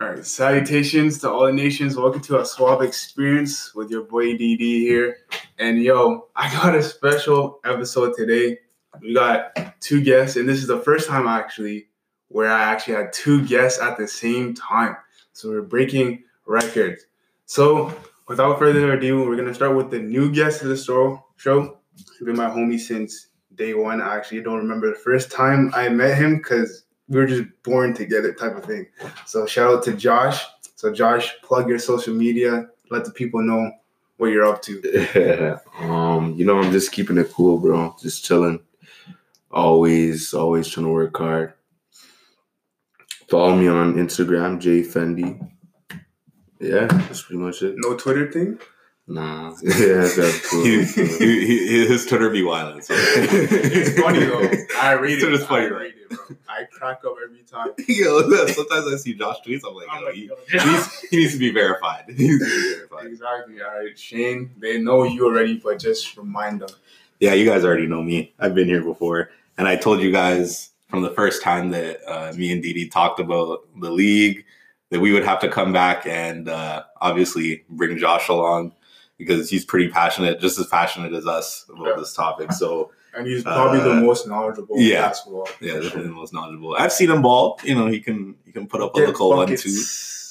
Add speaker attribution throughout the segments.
Speaker 1: All right, salutations to all the nations. Welcome to a Suave Experience with your boy DD here. And yo, I got a special episode today. We got two guests, and this is the first time actually where I actually had two guests at the same time. So we're breaking records. So without further ado, we're gonna start with the new guest of the show. Show. Been my homie since day one. I actually don't remember the first time I met him because we were just born together type of thing. So shout out to Josh. So Josh, plug your social media. Let the people know what you're up to.
Speaker 2: um, you know, I'm just keeping it cool, bro. Just chilling. Always, always trying to work hard. Follow me on Instagram, J Fendi. Yeah, that's pretty much it.
Speaker 1: No Twitter thing?
Speaker 2: Nah, yeah, that's cool.
Speaker 3: he, he, he, his Twitter be wild. So.
Speaker 1: it's funny though. I read it.
Speaker 3: Twitter's funny,
Speaker 1: I read it, bro. I crack up every time.
Speaker 3: Yo, sometimes I see Josh tweets. I'm like,
Speaker 1: I'm
Speaker 3: yo,
Speaker 1: like,
Speaker 3: he,
Speaker 1: yo,
Speaker 3: he needs, he needs to be verified. He needs to be verified.
Speaker 1: Exactly. All right, Shane. They know you already, but just remind them.
Speaker 3: Yeah, you guys already know me. I've been here before, and I told you guys from the first time that uh, me and Didi talked about the league that we would have to come back and uh, obviously bring Josh along because he's pretty passionate, just as passionate as us about
Speaker 1: Yeah.
Speaker 3: this topic. So
Speaker 1: And he's probably the
Speaker 3: Uh,
Speaker 1: most knowledgeable
Speaker 3: yeah. yeah, definitely
Speaker 1: sure.
Speaker 3: the most knowledgeable. I've seen him ball. You know, he can he can put up a
Speaker 1: Get
Speaker 3: little one two.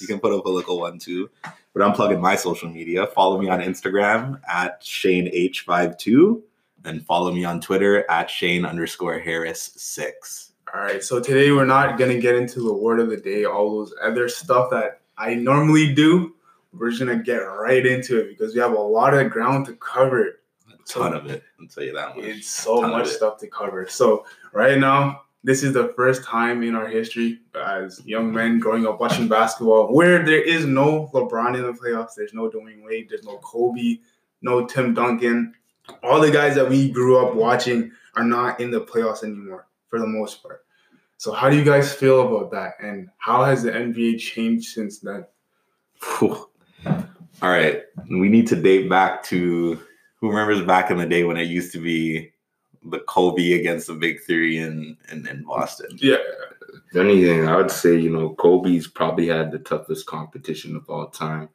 Speaker 3: You can put up a little one too. But I'm plugging my social media. Follow me on Instagram at Shane H52 and follow me on Twitter at Shane underscore Harris six.
Speaker 1: All right, so today we're not gonna get into the word of the day, all those other stuff that I normally do. We're just gonna get right into it because we have a lot of ground to cover.
Speaker 3: A ton of it. I'll tell you that much.
Speaker 1: It's so much stuff to cover. So right now, this is the first time in our history as young men growing up watching basketball where there is no LeBron in the playoffs. There's no Dwyane Wade. There's no Kobe. No Tim Duncan. All the guys that we grew up watching are not in the playoffs anymore for the most part. So how do you guys feel about that? And how has the NBA changed since then?
Speaker 3: All right. We need to date back to who remembers back in the day when it used to be the Kobe against the big three in, in, in Boston.
Speaker 1: Yeah.
Speaker 2: If anything, I would say, you know, Kobe's probably had the toughest competition of all time.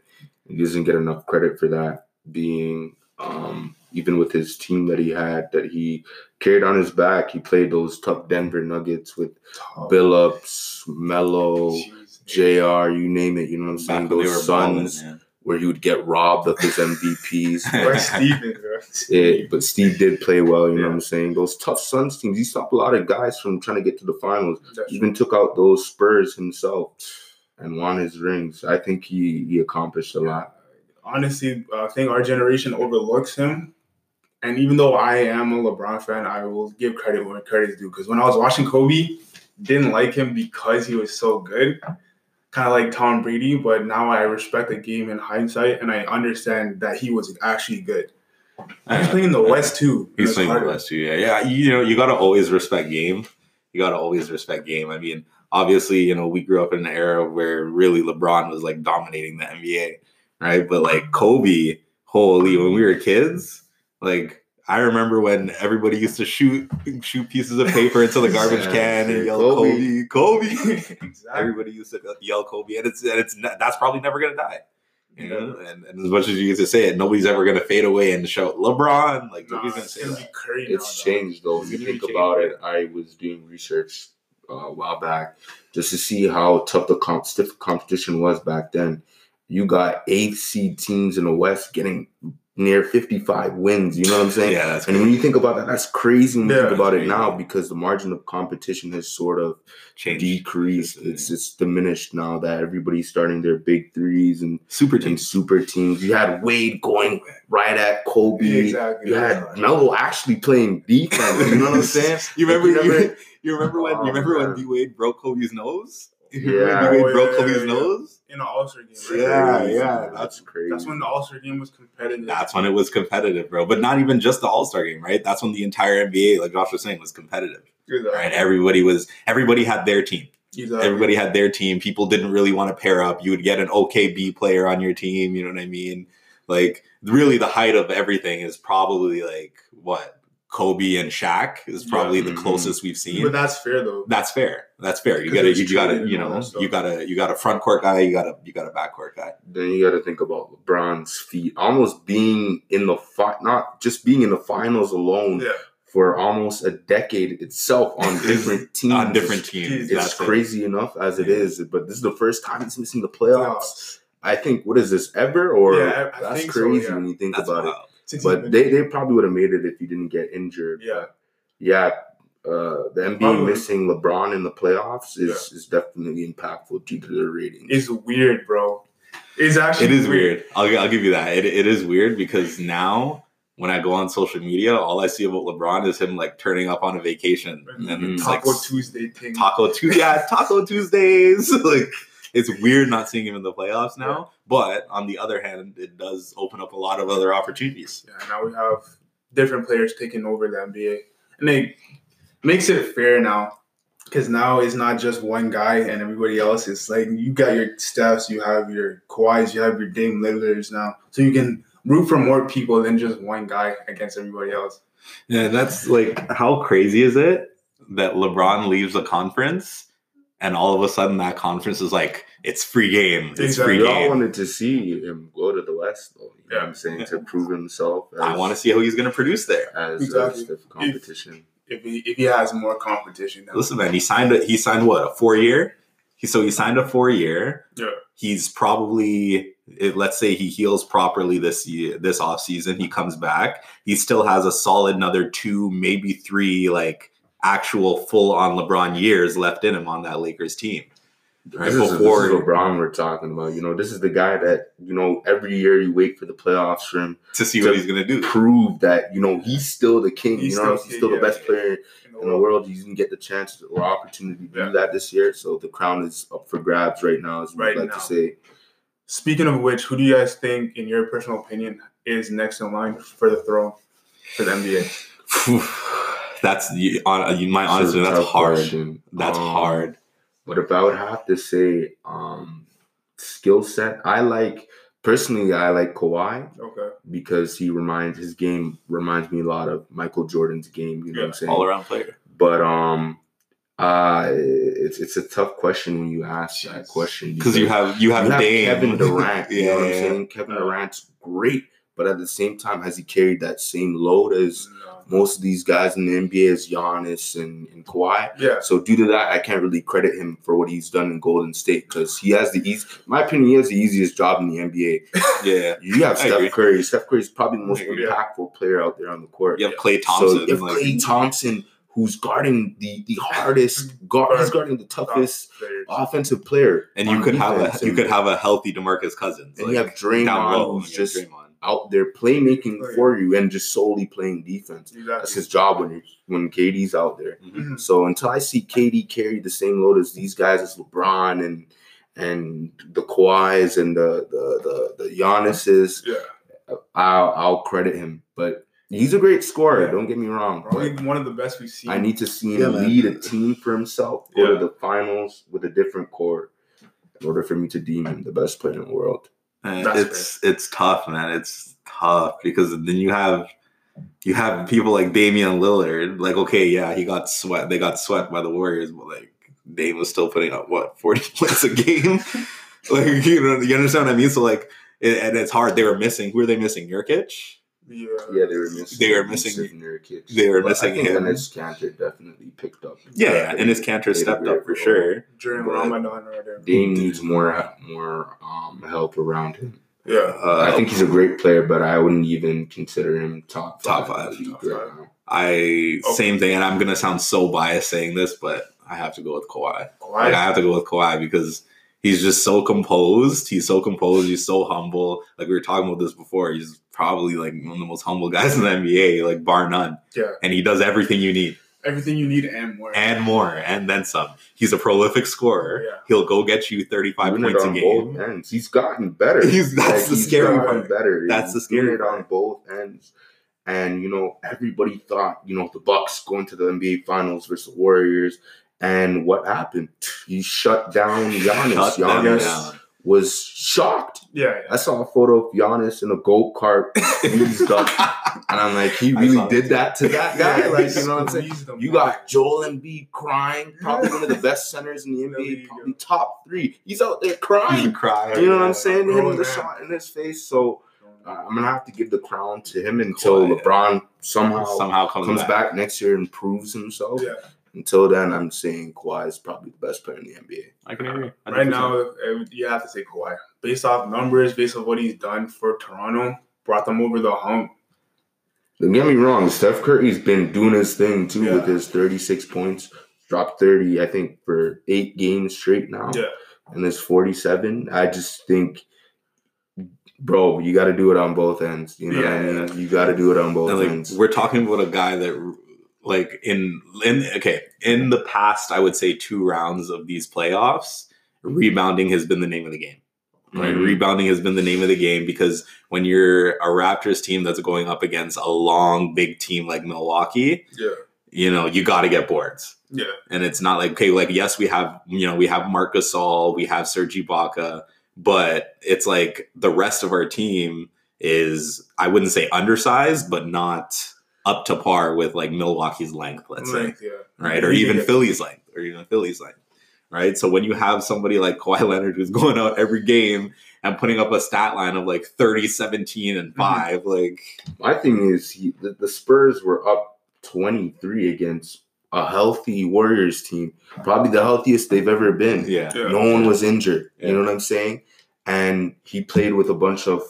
Speaker 2: He doesn't get enough credit for that, being um, even with his team that he had, that he carried on his back. He played those tough Denver Nuggets with Billups, Melo,
Speaker 1: Jeez.
Speaker 2: JR, you name it. You know what I'm saying?
Speaker 3: Back when they
Speaker 2: Those
Speaker 3: were balling,
Speaker 2: Suns
Speaker 3: yeah.
Speaker 2: Where he would get robbed of his MVPs.
Speaker 1: Steven,
Speaker 2: but Steve did play well, you know what I'm saying? Those tough Suns teams, he stopped a lot of guys from trying to get to the finals.
Speaker 1: That's
Speaker 2: Even took out those Spurs himself and won his rings. I think he he accomplished a lot.
Speaker 1: honestly, I think our generation overlooks him. And even though I am a LeBron fan, I will give credit where credit is due. Because when I was watching Kobe, didn't like him because he was so good, kind of like Tom Brady. But now I respect the game in hindsight, and I understand that he was actually good. He's playing in the West too.
Speaker 3: He's playing the. West too. Yeah, yeah. You know, you got to always respect game. You got to always respect game. I mean, obviously, you know, we grew up in an era where really LeBron was like dominating the NBA, right? But like Kobe, holy, when we were kids, like I remember when everybody used to shoot shoot pieces of paper into the garbage
Speaker 2: Yeah,
Speaker 3: can and yell
Speaker 2: Kobe.
Speaker 3: Kobe, Kobe.
Speaker 1: exactly.
Speaker 3: everybody used to yell Kobe, and it's and it's not, that's probably never gonna die. You know, and, and as much as you get to say it, nobody's ever gonna fade away and shout LeBron. Like
Speaker 1: Nah,
Speaker 3: nobody's gonna
Speaker 1: it's
Speaker 3: say
Speaker 1: gonna
Speaker 3: that.
Speaker 2: It's
Speaker 1: now,
Speaker 2: changed though. If you think
Speaker 1: really
Speaker 2: about it, I was doing research uh, a while back just to see how tough the comp- stiff competition was back then. You got eighth seed teams in the West getting near 55 wins. You know what I'm saying?
Speaker 3: Yeah, that's
Speaker 2: And when you think about that, that's crazy when you
Speaker 1: Yeah,
Speaker 2: think about it now because the margin of competition has sort of
Speaker 3: changed.
Speaker 2: decreased. It's it's diminished now that everybody's starting their big threes and,
Speaker 3: Super
Speaker 2: and
Speaker 3: teams.
Speaker 2: super teams. You had Wade going right at Kobe.
Speaker 1: Exactly.
Speaker 2: You had Melo actually playing defense. You know what I'm saying?
Speaker 3: You remember?
Speaker 2: You
Speaker 3: You, you remember when?
Speaker 2: Oh,
Speaker 3: You remember when.
Speaker 2: Oh,
Speaker 3: D Wade broke Kobe's nose?
Speaker 2: Yeah.
Speaker 3: D
Speaker 1: Oh,
Speaker 3: broke
Speaker 1: yeah,
Speaker 3: Kobe's
Speaker 1: yeah, yeah.
Speaker 3: nose.
Speaker 1: in the All Star game. Right?
Speaker 3: Yeah,
Speaker 2: Crazy,
Speaker 3: yeah.
Speaker 2: That's crazy.
Speaker 1: That's when the All Star game was competitive.
Speaker 3: That's when it was competitive, bro. But not even just the All Star game, right? That's when the entire NBA, like Josh was saying, was competitive.
Speaker 1: Exactly.
Speaker 3: Right? Everybody was. Everybody had their team.
Speaker 1: Exactly.
Speaker 3: Everybody had their team. People didn't really want to pair up. You would get an OKB player on your team. You know what I mean? Like really, the height of everything is probably like what Kobe and Shaq is probably the
Speaker 2: Mhm.
Speaker 3: closest we've seen.
Speaker 1: But that's fair though.
Speaker 3: That's fair. That's fair. You
Speaker 1: 'Cause
Speaker 3: gotta, you gotta, you know, you gotta, you got a front court guy. You got a, you got a back court guy.
Speaker 2: Then you got to think about LeBron's feet, almost being in the fi- not just being in the finals alone
Speaker 1: Yeah.
Speaker 2: for almost a decade itself on different teams.
Speaker 3: On different
Speaker 1: It's-
Speaker 3: teams.
Speaker 1: it's
Speaker 2: It's
Speaker 3: That's it.
Speaker 2: crazy enough as it
Speaker 3: Yeah.
Speaker 2: is, but this is the first time he's missing the playoffs.
Speaker 1: Playoffs.
Speaker 2: I think what is this ever or
Speaker 1: Yeah, I- I
Speaker 2: that's
Speaker 1: think so,
Speaker 2: crazy
Speaker 1: yeah.
Speaker 2: when you think
Speaker 3: That's
Speaker 2: about it.
Speaker 3: Wild.
Speaker 1: Since
Speaker 2: But they, they probably would have made it if he didn't get injured.
Speaker 1: Yeah.
Speaker 2: yeah, uh, the NBA
Speaker 1: Probably.
Speaker 2: missing LeBron in the playoffs is, is definitely impactful due to their ratings.
Speaker 1: It's weird, bro. It's actually
Speaker 3: It is weird. I'll, I'll give you that. It, it is weird because now when I go on social media, all I see about LeBron is him like turning up on a vacation and
Speaker 2: Mhm.
Speaker 3: it's like
Speaker 1: Taco Tuesday thing.
Speaker 3: Taco Tuesday. Yeah, Taco Tuesdays. like it's weird not seeing him in the playoffs now. But on the other hand, it does open up a lot of other opportunities.
Speaker 1: Yeah, now we have different players taking over the NBA, and it makes it fair now because now it's not just one guy and everybody else. It's like you got your Stephs, you have your Kawhis, you have your Dame Lillards now, so you can root for more people than just one guy against everybody else.
Speaker 3: Yeah, that's like how crazy is it that LeBron leaves a conference and all of a sudden that conference is like it's free game. It's
Speaker 1: Exactly.
Speaker 3: free
Speaker 2: we all
Speaker 3: game.
Speaker 2: wanted to see him go to the West, though. You know what I'm saying? To prove himself as,
Speaker 3: I want to see how he's going to produce there.
Speaker 2: as
Speaker 1: Exactly.
Speaker 2: a stiff competition.
Speaker 1: If he if he has more competition now,
Speaker 3: Listen, man, he signed a, he signed what a four year. He so he signed a four year.
Speaker 1: Yeah.
Speaker 3: He's probably it, let's say he heals properly this year, this off season. He comes back. He still has a solid another two, maybe three, like actual full on LeBron years left in him on that Lakers team. Right
Speaker 2: This is, this is LeBron we're talking about. You know, this is the guy that, you know, every year you wait for the playoffs for him
Speaker 3: to see
Speaker 2: To
Speaker 3: what he's gonna do.
Speaker 2: prove that, you know, he's still the king.
Speaker 1: He's
Speaker 2: you know,
Speaker 1: still
Speaker 2: he's still
Speaker 1: king,
Speaker 2: the
Speaker 1: yeah.
Speaker 2: best player
Speaker 1: in the
Speaker 2: in the world. He didn't get the chance or opportunity to
Speaker 1: Yeah.
Speaker 2: do that this year. So the crown is up for grabs right now, as we
Speaker 1: Right
Speaker 2: like
Speaker 1: now.
Speaker 2: to say.
Speaker 1: Speaking of which, who do you guys think, in your personal opinion, is next in line for the throne for the NBA?
Speaker 3: That's you, on you, my honestly. That's
Speaker 2: tough
Speaker 3: hard.
Speaker 2: question.
Speaker 3: That's
Speaker 2: Um,
Speaker 3: hard.
Speaker 2: But if I would have to say um skill set, I like personally I like Kawhi
Speaker 1: Okay.
Speaker 2: because he reminds his game reminds me a lot of Michael Jordan's game, you know what I'm saying?
Speaker 3: All around player.
Speaker 2: But um uh it's it's a tough question when you ask that question
Speaker 3: Because you have you have,
Speaker 2: you have
Speaker 3: Dame.
Speaker 2: Kevin Durant, you know what I'm
Speaker 3: Yeah.
Speaker 2: saying? Kevin Durant's great, but at the same time has he carried that same load as
Speaker 1: No.
Speaker 2: most of these guys in the NBA as Giannis and, and Kawhi?
Speaker 1: Yeah.
Speaker 2: So due to that, I can't really credit him for what he's done in Golden State because he has the easy. My opinion, he has the easiest job in the NBA.
Speaker 3: Yeah.
Speaker 2: You have
Speaker 3: agree.
Speaker 2: Steph Curry. Steph Curry is probably the most
Speaker 1: agree.
Speaker 2: impactful player out there on the court.
Speaker 3: You have Klay Thompson.
Speaker 2: So if
Speaker 3: like,
Speaker 2: Klay Thompson, who's guarding the the hardest guard, he's guarding the toughest offensive player,
Speaker 3: and you could have a you could have a healthy Demarcus Cousins.
Speaker 2: And you have Draymond, who's just-
Speaker 3: Draymond.
Speaker 2: Out there playmaking
Speaker 1: Oh, yeah.
Speaker 2: for you and just solely playing defense. That's his job when when KD's out there.
Speaker 3: Mhm.
Speaker 1: Mhm.
Speaker 2: So until I see KD carry the same load as these guys, as LeBron and and the Kawhis and the the the, the Giannis's,
Speaker 1: Yeah.
Speaker 2: I'll I'll credit him. But he's a great scorer.
Speaker 1: Yeah.
Speaker 2: Don't get me wrong.
Speaker 1: Probably one of the best we've seen.
Speaker 2: I need to see him
Speaker 3: Yeah,
Speaker 2: lead a team for himself, go
Speaker 1: Yeah.
Speaker 2: to the finals with a different core, in order for me to deem him the best player in the world.
Speaker 3: And
Speaker 1: That's
Speaker 3: it's it's tough, man. It's tough because then you have you have people like Damian Lillard. Like, okay, yeah, he got sweat. They got swept by the Warriors, but like Dame was still putting up what forty points a game. like, you know, you understand what I mean? So like, it, and it's hard. They were missing. Who are they missing? Nurkic.
Speaker 1: Yeah.
Speaker 2: Yeah, they were missing.
Speaker 3: They were
Speaker 2: the
Speaker 3: missing-
Speaker 2: Jusuf Nurkic.
Speaker 3: they were
Speaker 2: But
Speaker 3: missing
Speaker 2: I think
Speaker 3: him.
Speaker 2: Enes Kanter definitely picked up.
Speaker 3: Yeah, yeah, and his
Speaker 2: Kanter
Speaker 3: stepped up for sure.
Speaker 1: During
Speaker 2: But-
Speaker 1: Ramadan right there.
Speaker 2: Dame needs more more um, help around him.
Speaker 1: Yeah.
Speaker 3: Uh,
Speaker 2: I think he's a great player, but I wouldn't even consider him top
Speaker 3: Top
Speaker 2: five.
Speaker 3: five.
Speaker 2: in the
Speaker 1: Top
Speaker 2: right
Speaker 1: five.
Speaker 2: now.
Speaker 3: I
Speaker 1: Okay.
Speaker 3: same thing, and I'm gonna sound so biased saying this, but I have to go with Kawhi.
Speaker 1: Kawhi.
Speaker 3: Like I have to go with Kawhi because he's just so composed. He's so composed. He's so humble. Like we were talking about this before. He's probably like one of the most humble guys in the NBA, like bar none.
Speaker 1: Yeah.
Speaker 3: And he does everything you need
Speaker 1: Everything you need and more.
Speaker 3: and more, and then some. He's a prolific scorer.
Speaker 1: Yeah.
Speaker 3: He'll go get you 35 points a game.
Speaker 2: both ends. He's gotten better.
Speaker 3: He's- that's the
Speaker 2: he's
Speaker 3: scary
Speaker 2: gotten
Speaker 3: part.
Speaker 2: Better.
Speaker 3: That's the
Speaker 2: He's doing
Speaker 3: scary
Speaker 2: it on both ends. And you know, everybody thought you know the Bucks going to the NBA Finals versus the Warriors, and what happened? He shut down Giannis.
Speaker 3: Shut
Speaker 2: Giannis
Speaker 3: down.
Speaker 2: was shocked.
Speaker 1: Yeah,
Speaker 2: I saw a photo of Giannis in a goat cart, wheezed up, and I'm like, he really did that to that guy.
Speaker 1: Yeah,
Speaker 2: like, you know what I'm saying?
Speaker 1: them
Speaker 2: You got Joel Embiid crying, probably one of the best centers in the NBA,
Speaker 1: you
Speaker 2: probably top three. He's out there crying.
Speaker 3: cry.
Speaker 2: You know what I'm saying? Hitting
Speaker 1: Grown
Speaker 2: the
Speaker 1: man.
Speaker 2: shot in his face. So uh, I'm gonna have to give the crown to him until
Speaker 3: Quiet.
Speaker 2: LeBron somehow,
Speaker 3: somehow comes,
Speaker 2: comes
Speaker 3: back.
Speaker 2: back. next year and proves himself.
Speaker 1: Yeah.
Speaker 2: Until then, I'm saying Kawhi is probably the best player in the NBA.
Speaker 3: I can agree.
Speaker 1: Right
Speaker 3: 100%.
Speaker 1: now, you have to say Kawhi. Based off numbers, based off what he's done for Toronto, brought them over the hump.
Speaker 2: Don't get me wrong, Steph Curry's been doing his thing too
Speaker 1: Yeah.
Speaker 2: with his 36 points, dropped 30, I think, for eight games straight now,
Speaker 1: Yeah,
Speaker 2: and his 47. I just think, bro, you got to do it on both ends. You know what I
Speaker 3: Yeah,
Speaker 2: mean? You got to do it on both
Speaker 3: And, like
Speaker 2: ends.
Speaker 3: we're talking about a guy that like in in okay in the past i would say two rounds of these playoffs rebounding has been the name of the game right?
Speaker 2: Mhm.
Speaker 3: rebounding has been the name of the game because when you're a raptors team that's going up against a long big team like milwaukee
Speaker 1: yeah,
Speaker 3: you know you got to get boards.
Speaker 1: Yeah,
Speaker 3: and it's not like okay like yes we have you know we have marcus Gasol we have Serge Ibaka but it's like the rest of our team is I wouldn't say undersized but not up to par with like Milwaukee's length let's say
Speaker 1: yeah.
Speaker 3: right or even Philly's length or even Philly's length right so when you have somebody like Kawhi Leonard who's going out every game and putting up a stat line of like 30 17 and mm-hmm. 5 like
Speaker 2: My thing is, he, the, the Spurs were up 23 against a healthy Warriors team, probably the healthiest they've ever been.
Speaker 3: yeah
Speaker 1: Yeah.
Speaker 2: No one was injured.
Speaker 3: Yeah.
Speaker 2: You know what I'm saying? And he played with a bunch of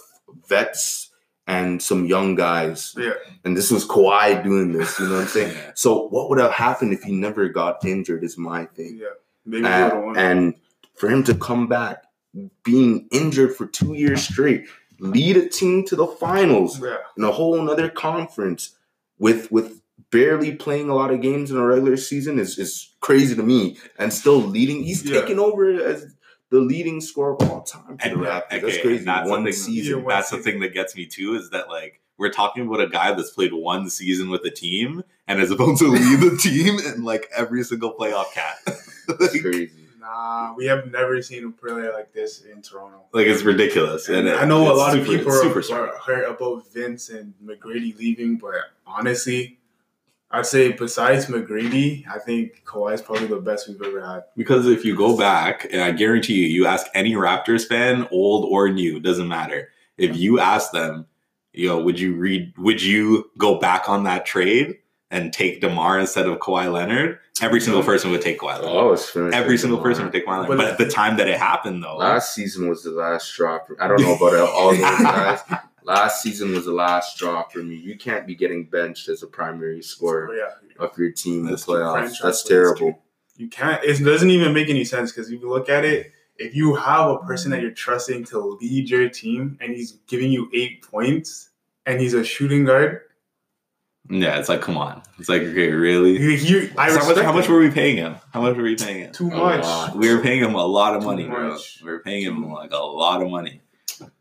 Speaker 2: vets and some young guys.
Speaker 1: Yeah.
Speaker 2: And this was Kawhi doing this. You know what I'm saying? So what would have happened if he never got injured? Is my thing.
Speaker 1: Yeah, maybe won.
Speaker 2: and for him to come back, being injured for two years straight, lead a team to the finals
Speaker 1: yeah,
Speaker 2: in a whole nother conference with with barely playing a lot of games in a regular season is, is crazy to me. And still leading, he's
Speaker 1: Yeah.
Speaker 2: taking over as the leading scorer of all time for
Speaker 3: And
Speaker 2: the
Speaker 3: yeah,
Speaker 2: Raptors. That's crazy.
Speaker 3: and that's the
Speaker 2: One
Speaker 3: thing-
Speaker 2: season.
Speaker 1: Yeah,
Speaker 3: that's the
Speaker 1: season.
Speaker 3: thing that gets me too is that like we're talking about a guy that's played one season with the team and is about to lead the team in like every single playoff cat.
Speaker 2: That's
Speaker 3: like,
Speaker 2: crazy.
Speaker 1: nah, we have never seen a player like this in Toronto.
Speaker 3: like, it's ridiculous.
Speaker 1: And
Speaker 3: it-
Speaker 1: I know a
Speaker 3: it's
Speaker 1: lot of people
Speaker 3: it's
Speaker 1: are,
Speaker 3: super
Speaker 1: are hurt about Vince and McGrady leaving, but honestly, I'd say besides McGrady, I think Kawhi is probably the best we've ever had.
Speaker 3: Because if you go back, and I guarantee you, you ask any Raptors fan, old or new, doesn't matter. If you ask them, you know, would you read? Would you go back on that trade and take Demar instead of Kawhi Leonard? Every single person would take Kawhi Leonard.
Speaker 2: Oh, it's finished
Speaker 3: Every single
Speaker 2: Lamar.
Speaker 3: person would take Kawhi Leonard.
Speaker 1: But-
Speaker 3: But, at the time that it happened, though,
Speaker 2: Last season was the last drop. I don't know about all those guys. Last season was the last straw for me. You can't be getting benched as a primary scorer
Speaker 1: But yeah,
Speaker 2: of your team in the playoffs. That's
Speaker 1: players,
Speaker 2: terrible.
Speaker 1: you can't. It doesn't even make any sense because if you look at it, if you have a person that you're trusting to lead your team and he's giving you eight points and he's a shooting guard,
Speaker 3: yeah, it's like, come on, it's like, okay, really?
Speaker 1: you, you, I
Speaker 3: So how much, how much were we paying him? How much were we paying him?
Speaker 1: too much.
Speaker 3: We were paying him a lot of
Speaker 1: Too
Speaker 3: money, bro. We were paying him like a lot of money.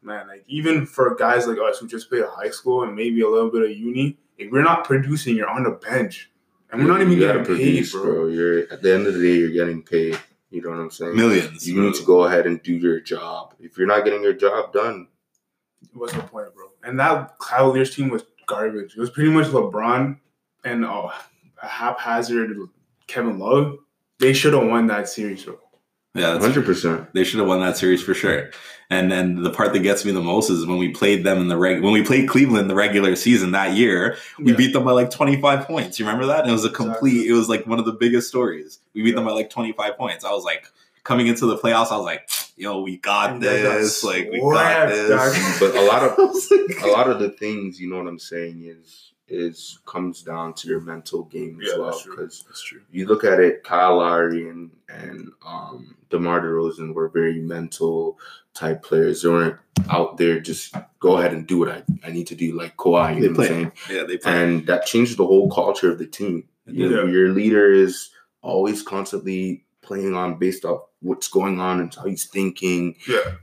Speaker 1: Man, like even for guys like us who just play high school and maybe a little bit of uni, if we're not producing, you're on the bench, and we're not even
Speaker 2: You gotta
Speaker 1: getting paid,
Speaker 2: produce,
Speaker 1: bro.
Speaker 2: You're at the end of the day, you're getting paid. You know what I'm saying?
Speaker 3: Millions.
Speaker 2: You need to go ahead and do your job. If you're not getting your job done,
Speaker 1: What's the point, bro? And that Cavaliers team was garbage. It was pretty much LeBron and uh, a haphazard Kevin Love. They should have won that series, bro.
Speaker 3: Yeah,
Speaker 2: hundred percent.
Speaker 3: They should have won that series for sure. And then the part that gets me the most is when we played them in the reg when we played Cleveland the regular season that year, we
Speaker 1: Yeah.
Speaker 3: beat them by like 25 points. You remember that? And it was a complete
Speaker 1: Exactly.
Speaker 3: it was like one of the biggest stories. We beat them by like 25 points. I was like coming into the playoffs, I was like, yo, we got this. Like we got this.
Speaker 2: But a lot of
Speaker 3: like-
Speaker 2: a lot of the things, you know what I'm saying, is is comes down to your mental game as
Speaker 1: Yeah,
Speaker 2: well. Because
Speaker 1: That's true.
Speaker 2: you look at it, Kyle Lowry and and um, DeMar DeRozan were very mental type players. They weren't out there just go ahead and do what I, I need to do, like Kawhi. You
Speaker 3: They
Speaker 2: know what
Speaker 3: play.
Speaker 2: I'm saying?
Speaker 3: yeah, they played.
Speaker 2: And that changed the whole culture of the team. You know, Your leader is always constantly playing on based off what's going on and how he's thinking.
Speaker 1: Yeah.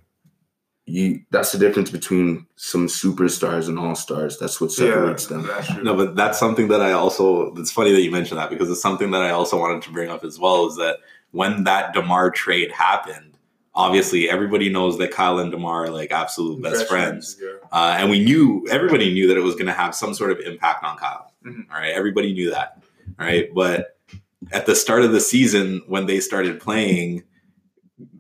Speaker 2: You that's the difference between some superstars and all stars. That's what separates
Speaker 1: yeah,
Speaker 2: them.
Speaker 3: No, but that's something that I also. It's funny that you mentioned that because it's something that I also wanted to bring up as well. Is that when that Demar trade happened, obviously everybody knows that Kyle and Demar are like absolute best, friends.
Speaker 1: yeah.
Speaker 3: Uh, and we knew everybody knew that it was going to have some sort of impact on Kyle.
Speaker 1: Mhm.
Speaker 3: All right, everybody knew that. All right, but at the start of the season when they started playing,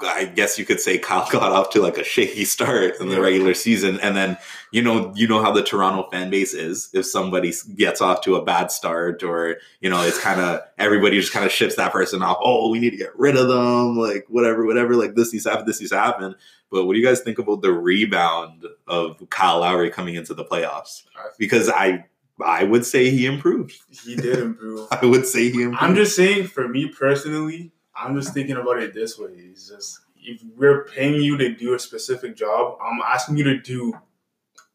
Speaker 3: I guess you could say Kyle got off to like a shaky start in the regular season, and then you know you know how the Toronto fan base is. If somebody gets off to a bad start, or you know it's kind of everybody just kind of ships that person off. Oh, we need to get rid of them, like whatever, whatever. Like this needs to happen, this needs to happen. But what do you guys think about the rebound of Kyle Lowry coming into the playoffs? Because I I would say he improved.
Speaker 1: he did improve.
Speaker 3: I would say he improved.
Speaker 1: I'm just saying, for me personally, I'm just thinking about it this way. It's just if we're paying you to do a specific job, I'm asking you to do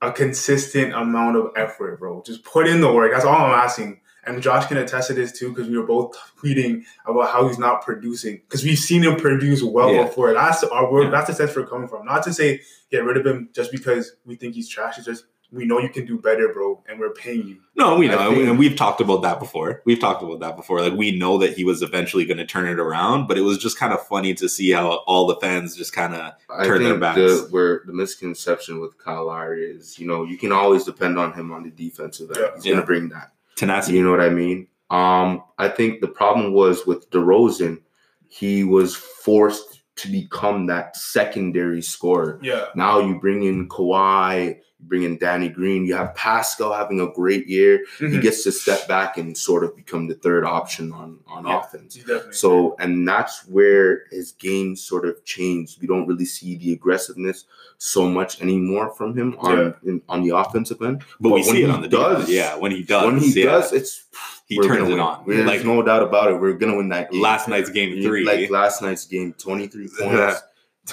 Speaker 1: a consistent amount of effort, bro. Just put in the work. That's all I'm asking. And Josh can attest to this too, because we were both tweeting about how he's not producing. Because we've seen him produce well
Speaker 3: Yeah.
Speaker 1: before. That's our word.
Speaker 3: Yeah.
Speaker 1: That's the sense we're coming from. Not to say get rid of him just because we think he's trash. It's just we know you can do better, bro, and we're paying you.
Speaker 3: No, we know,
Speaker 2: think-
Speaker 3: and we've talked about that before. We've talked about that before. Like we know that he was eventually going to turn it around, but it was just kind of funny to see how all the fans just kind of
Speaker 2: I
Speaker 3: Turn their
Speaker 2: think
Speaker 3: backs.
Speaker 2: the where the misconception with Kyle Lowry is, you know, you can always depend on him on the defensive end.
Speaker 1: Yeah.
Speaker 2: He's
Speaker 3: Yeah.
Speaker 2: gonna bring that.
Speaker 3: tenacity.
Speaker 2: You know what I mean? Um, I think the problem was with DeRozan, he was forced to become that secondary scorer.
Speaker 1: Yeah.
Speaker 2: Now you bring in Kawhi, you bring in Danny Green, you have Pascal having a great year. He
Speaker 1: Mhm.
Speaker 2: gets to step back and sort of become the third option on on
Speaker 1: Yeah.
Speaker 2: offense. So, and that's where his game sort of changed. We don't really see the aggressiveness so much anymore from him on
Speaker 1: Yeah.
Speaker 2: in, on the offensive end.
Speaker 3: but we
Speaker 2: but when
Speaker 3: see it on the
Speaker 2: does-
Speaker 3: defense. Yeah, when he does.
Speaker 2: when he
Speaker 3: yeah,
Speaker 2: does, it's
Speaker 3: he turns it on.
Speaker 2: There's
Speaker 3: Like
Speaker 2: no doubt about it. We're gonna win that game.
Speaker 3: last night's game three,
Speaker 2: like last night's game, twenty three points.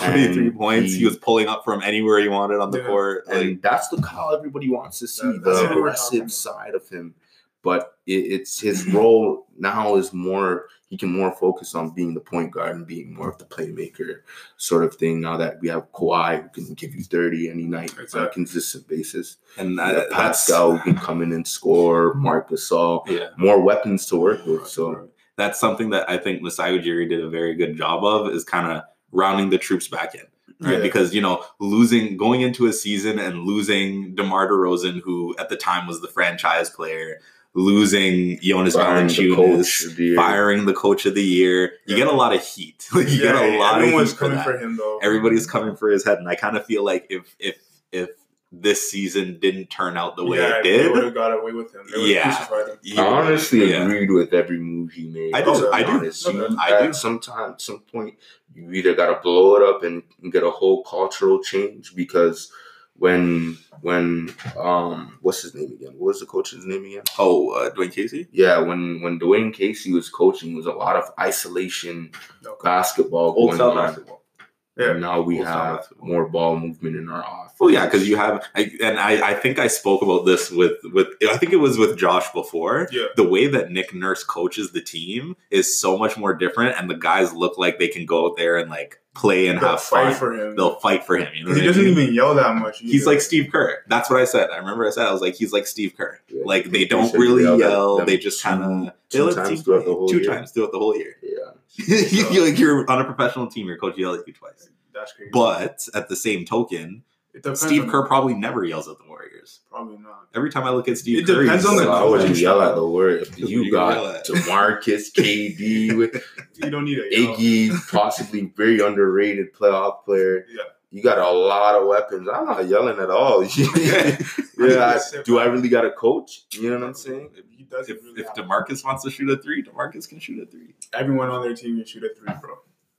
Speaker 3: Yeah. 23
Speaker 2: and
Speaker 3: points.
Speaker 2: he-
Speaker 3: He, was pulling up from anywhere he wanted on the
Speaker 1: Yeah.
Speaker 3: court. Like,
Speaker 2: and that's the Kyle everybody wants to see
Speaker 1: That- that's
Speaker 2: the
Speaker 1: what we're talking
Speaker 2: aggressive side of him. But it, it's his role now is more he can more focus on being the point guard and being more of the playmaker sort of thing. Now that we have Kawhi who can give you thirty any night on a consistent basis,
Speaker 3: and that,
Speaker 2: have
Speaker 3: that's
Speaker 2: Pascal who can come in and score, Mark Gasol,
Speaker 3: yeah.
Speaker 2: more weapons to work with. So
Speaker 3: that's something that I think Masai Ujiri did a very good job of is kind of rounding the troops back in. Right.
Speaker 1: Yeah.
Speaker 3: Because, you know, losing going into a season and losing DeMar DeRozan, who at the time was the franchise player, losing Jonas
Speaker 2: firing
Speaker 3: Valanciunas,
Speaker 2: the
Speaker 3: firing the coach of the year, you
Speaker 1: Yeah.
Speaker 3: get a lot of heat. Like, you get a
Speaker 1: Yeah,
Speaker 3: lot of
Speaker 1: everyone's
Speaker 3: heat for
Speaker 1: coming
Speaker 3: that.
Speaker 1: for him though.
Speaker 3: Everybody's coming for his head, and I kind of feel like if if if this season didn't turn out the way
Speaker 1: yeah,
Speaker 3: it did.
Speaker 1: They would have got away with him. They
Speaker 3: Yeah.
Speaker 1: him.
Speaker 3: he
Speaker 2: I honestly
Speaker 3: yeah.
Speaker 2: agreed with every move he made.
Speaker 3: I do, oh,
Speaker 2: to be
Speaker 3: I do.
Speaker 2: honest. You-
Speaker 1: mm-hmm.
Speaker 3: I do.
Speaker 2: At some time, some point, you either got to blow it up and get a whole cultural change because when when um what's his name again? What was the coach's name again?
Speaker 3: Oh, uh, Dwane Casey.
Speaker 2: Yeah, when when Dwane Casey was coaching, it was a lot of isolation
Speaker 1: Okay.
Speaker 2: basketball
Speaker 3: Old
Speaker 2: going
Speaker 3: style
Speaker 2: on.
Speaker 3: basketball.
Speaker 1: Yeah.
Speaker 2: And now we
Speaker 3: Old
Speaker 2: have more ball movement in our offense.
Speaker 3: Well, yeah, because you have, I, and I, I think I spoke about this with with I think it was with Josh before.
Speaker 1: Yeah.
Speaker 3: The way that Nick Nurse coaches the team is so much more different, and the guys look like they can go out there and like play and
Speaker 1: They'll
Speaker 3: have
Speaker 1: fight
Speaker 3: fun.
Speaker 1: for him.
Speaker 3: They'll fight for him. You know,
Speaker 1: he doesn't
Speaker 3: mean?
Speaker 1: even yell that much.
Speaker 3: He's like Steve Kerr. That's what I said. I remember I said I was like he's like Steve Kerr.
Speaker 2: Yeah,
Speaker 3: Like they don't really
Speaker 2: yelled at
Speaker 3: yell.
Speaker 2: them
Speaker 3: They just kind of
Speaker 2: two times throughout the whole
Speaker 3: two
Speaker 2: year.
Speaker 3: times throughout the whole year.
Speaker 2: Yeah.
Speaker 3: you, like you're on a professional team. Your coach yell at you twice.
Speaker 1: That's crazy.
Speaker 3: But at the same token,
Speaker 1: it depends
Speaker 3: Steve Kerr probably never yells at the Warriors.
Speaker 1: Probably not.
Speaker 3: Every time I look at Steve
Speaker 1: It
Speaker 3: Kerr,
Speaker 1: depends on the
Speaker 2: So I wouldn't yell at the
Speaker 3: Warriors?
Speaker 2: You
Speaker 3: you
Speaker 2: got? Demarcus, KD, with
Speaker 1: You don't need a yell.
Speaker 2: Iggy, possibly very underrated playoff player.
Speaker 1: Yeah.
Speaker 2: You got a lot of weapons. I'm not yelling at all. yeah, I- do I really got a coach? You know what I'm saying?
Speaker 1: He does
Speaker 3: if,
Speaker 1: really
Speaker 3: if
Speaker 1: have-
Speaker 3: Demarcus wants to shoot a three, Demarcus can shoot a three.
Speaker 1: everyone on their team can shoot a three, bro.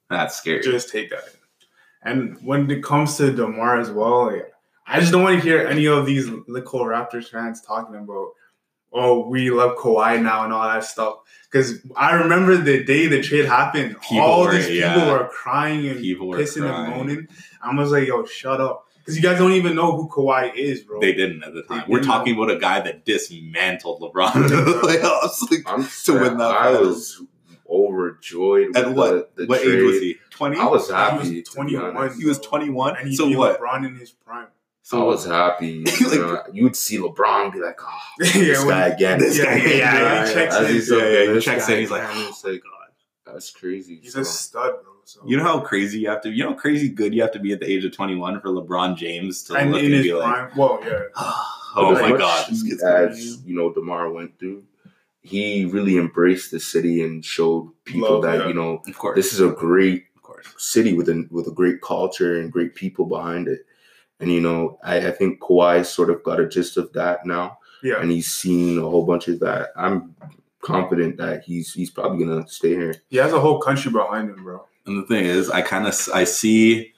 Speaker 3: That's scary.
Speaker 1: Just take that. In. And when it comes to Demar as well, like, I just don't want to hear any of these little Raptors fans talking about, oh, we love Kawhi now and all that stuff. Because I remember the day the trade happened,
Speaker 3: People
Speaker 1: all
Speaker 3: were-
Speaker 1: these people
Speaker 3: yeah.
Speaker 1: were crying and
Speaker 3: People were
Speaker 1: pissing
Speaker 3: crying.
Speaker 1: and moaning. I was like, yo, shut up. Because you guys don't even know who Kawhi is, bro.
Speaker 3: They didn't at the time.
Speaker 1: They
Speaker 3: We're
Speaker 1: didn't
Speaker 3: talking about a guy that dismantled LeBron in the playoffs. Like,
Speaker 2: I'm
Speaker 3: To win that
Speaker 2: I
Speaker 3: battle.
Speaker 2: was overjoyed. With
Speaker 3: At what-
Speaker 2: The, the
Speaker 3: what
Speaker 2: trade.
Speaker 3: age was he? Twenty.
Speaker 2: I was
Speaker 1: He
Speaker 2: happy.
Speaker 1: was 21.
Speaker 3: He was twenty-one.
Speaker 1: and he
Speaker 3: So what?
Speaker 1: LeBron in his prime.
Speaker 2: So I was happy.
Speaker 3: Like-
Speaker 2: you know, you'd see LeBron be like, "Oh,
Speaker 1: Yeah,
Speaker 2: this
Speaker 1: when-
Speaker 2: guy again."
Speaker 3: This guy, yeah, yeah,
Speaker 1: he checks
Speaker 2: As
Speaker 1: in.
Speaker 2: he's
Speaker 3: Yeah,
Speaker 2: up
Speaker 3: yeah, he checks
Speaker 2: guy
Speaker 3: in, he's like,
Speaker 2: again.
Speaker 3: "Oh,
Speaker 2: It's like, that's crazy.
Speaker 1: He's
Speaker 2: So,
Speaker 1: a stud, bro. So
Speaker 3: You know how crazy you have to. You know how crazy good you have to be at the age of 21 for LeBron James to
Speaker 1: and
Speaker 3: look and
Speaker 1: his
Speaker 3: be like,
Speaker 1: prime, well, yeah,
Speaker 3: "Oh
Speaker 2: As
Speaker 3: my
Speaker 2: much
Speaker 3: god, this kid's gonna
Speaker 2: as you know, Demar went through. He really embraced the city and showed people
Speaker 1: Love,
Speaker 2: that
Speaker 1: yeah.
Speaker 2: you know
Speaker 3: Of course,
Speaker 2: this is a great
Speaker 3: of course.
Speaker 2: city with a with a great culture and great people behind it. And you know, I, I think Kawhi sort of got a gist of that now,
Speaker 1: yeah.
Speaker 2: and he's seen a whole bunch of that. I'm confident that he's he's probably gonna stay here.
Speaker 1: He has a whole country behind him, bro.
Speaker 3: And the thing is, I kind of I see,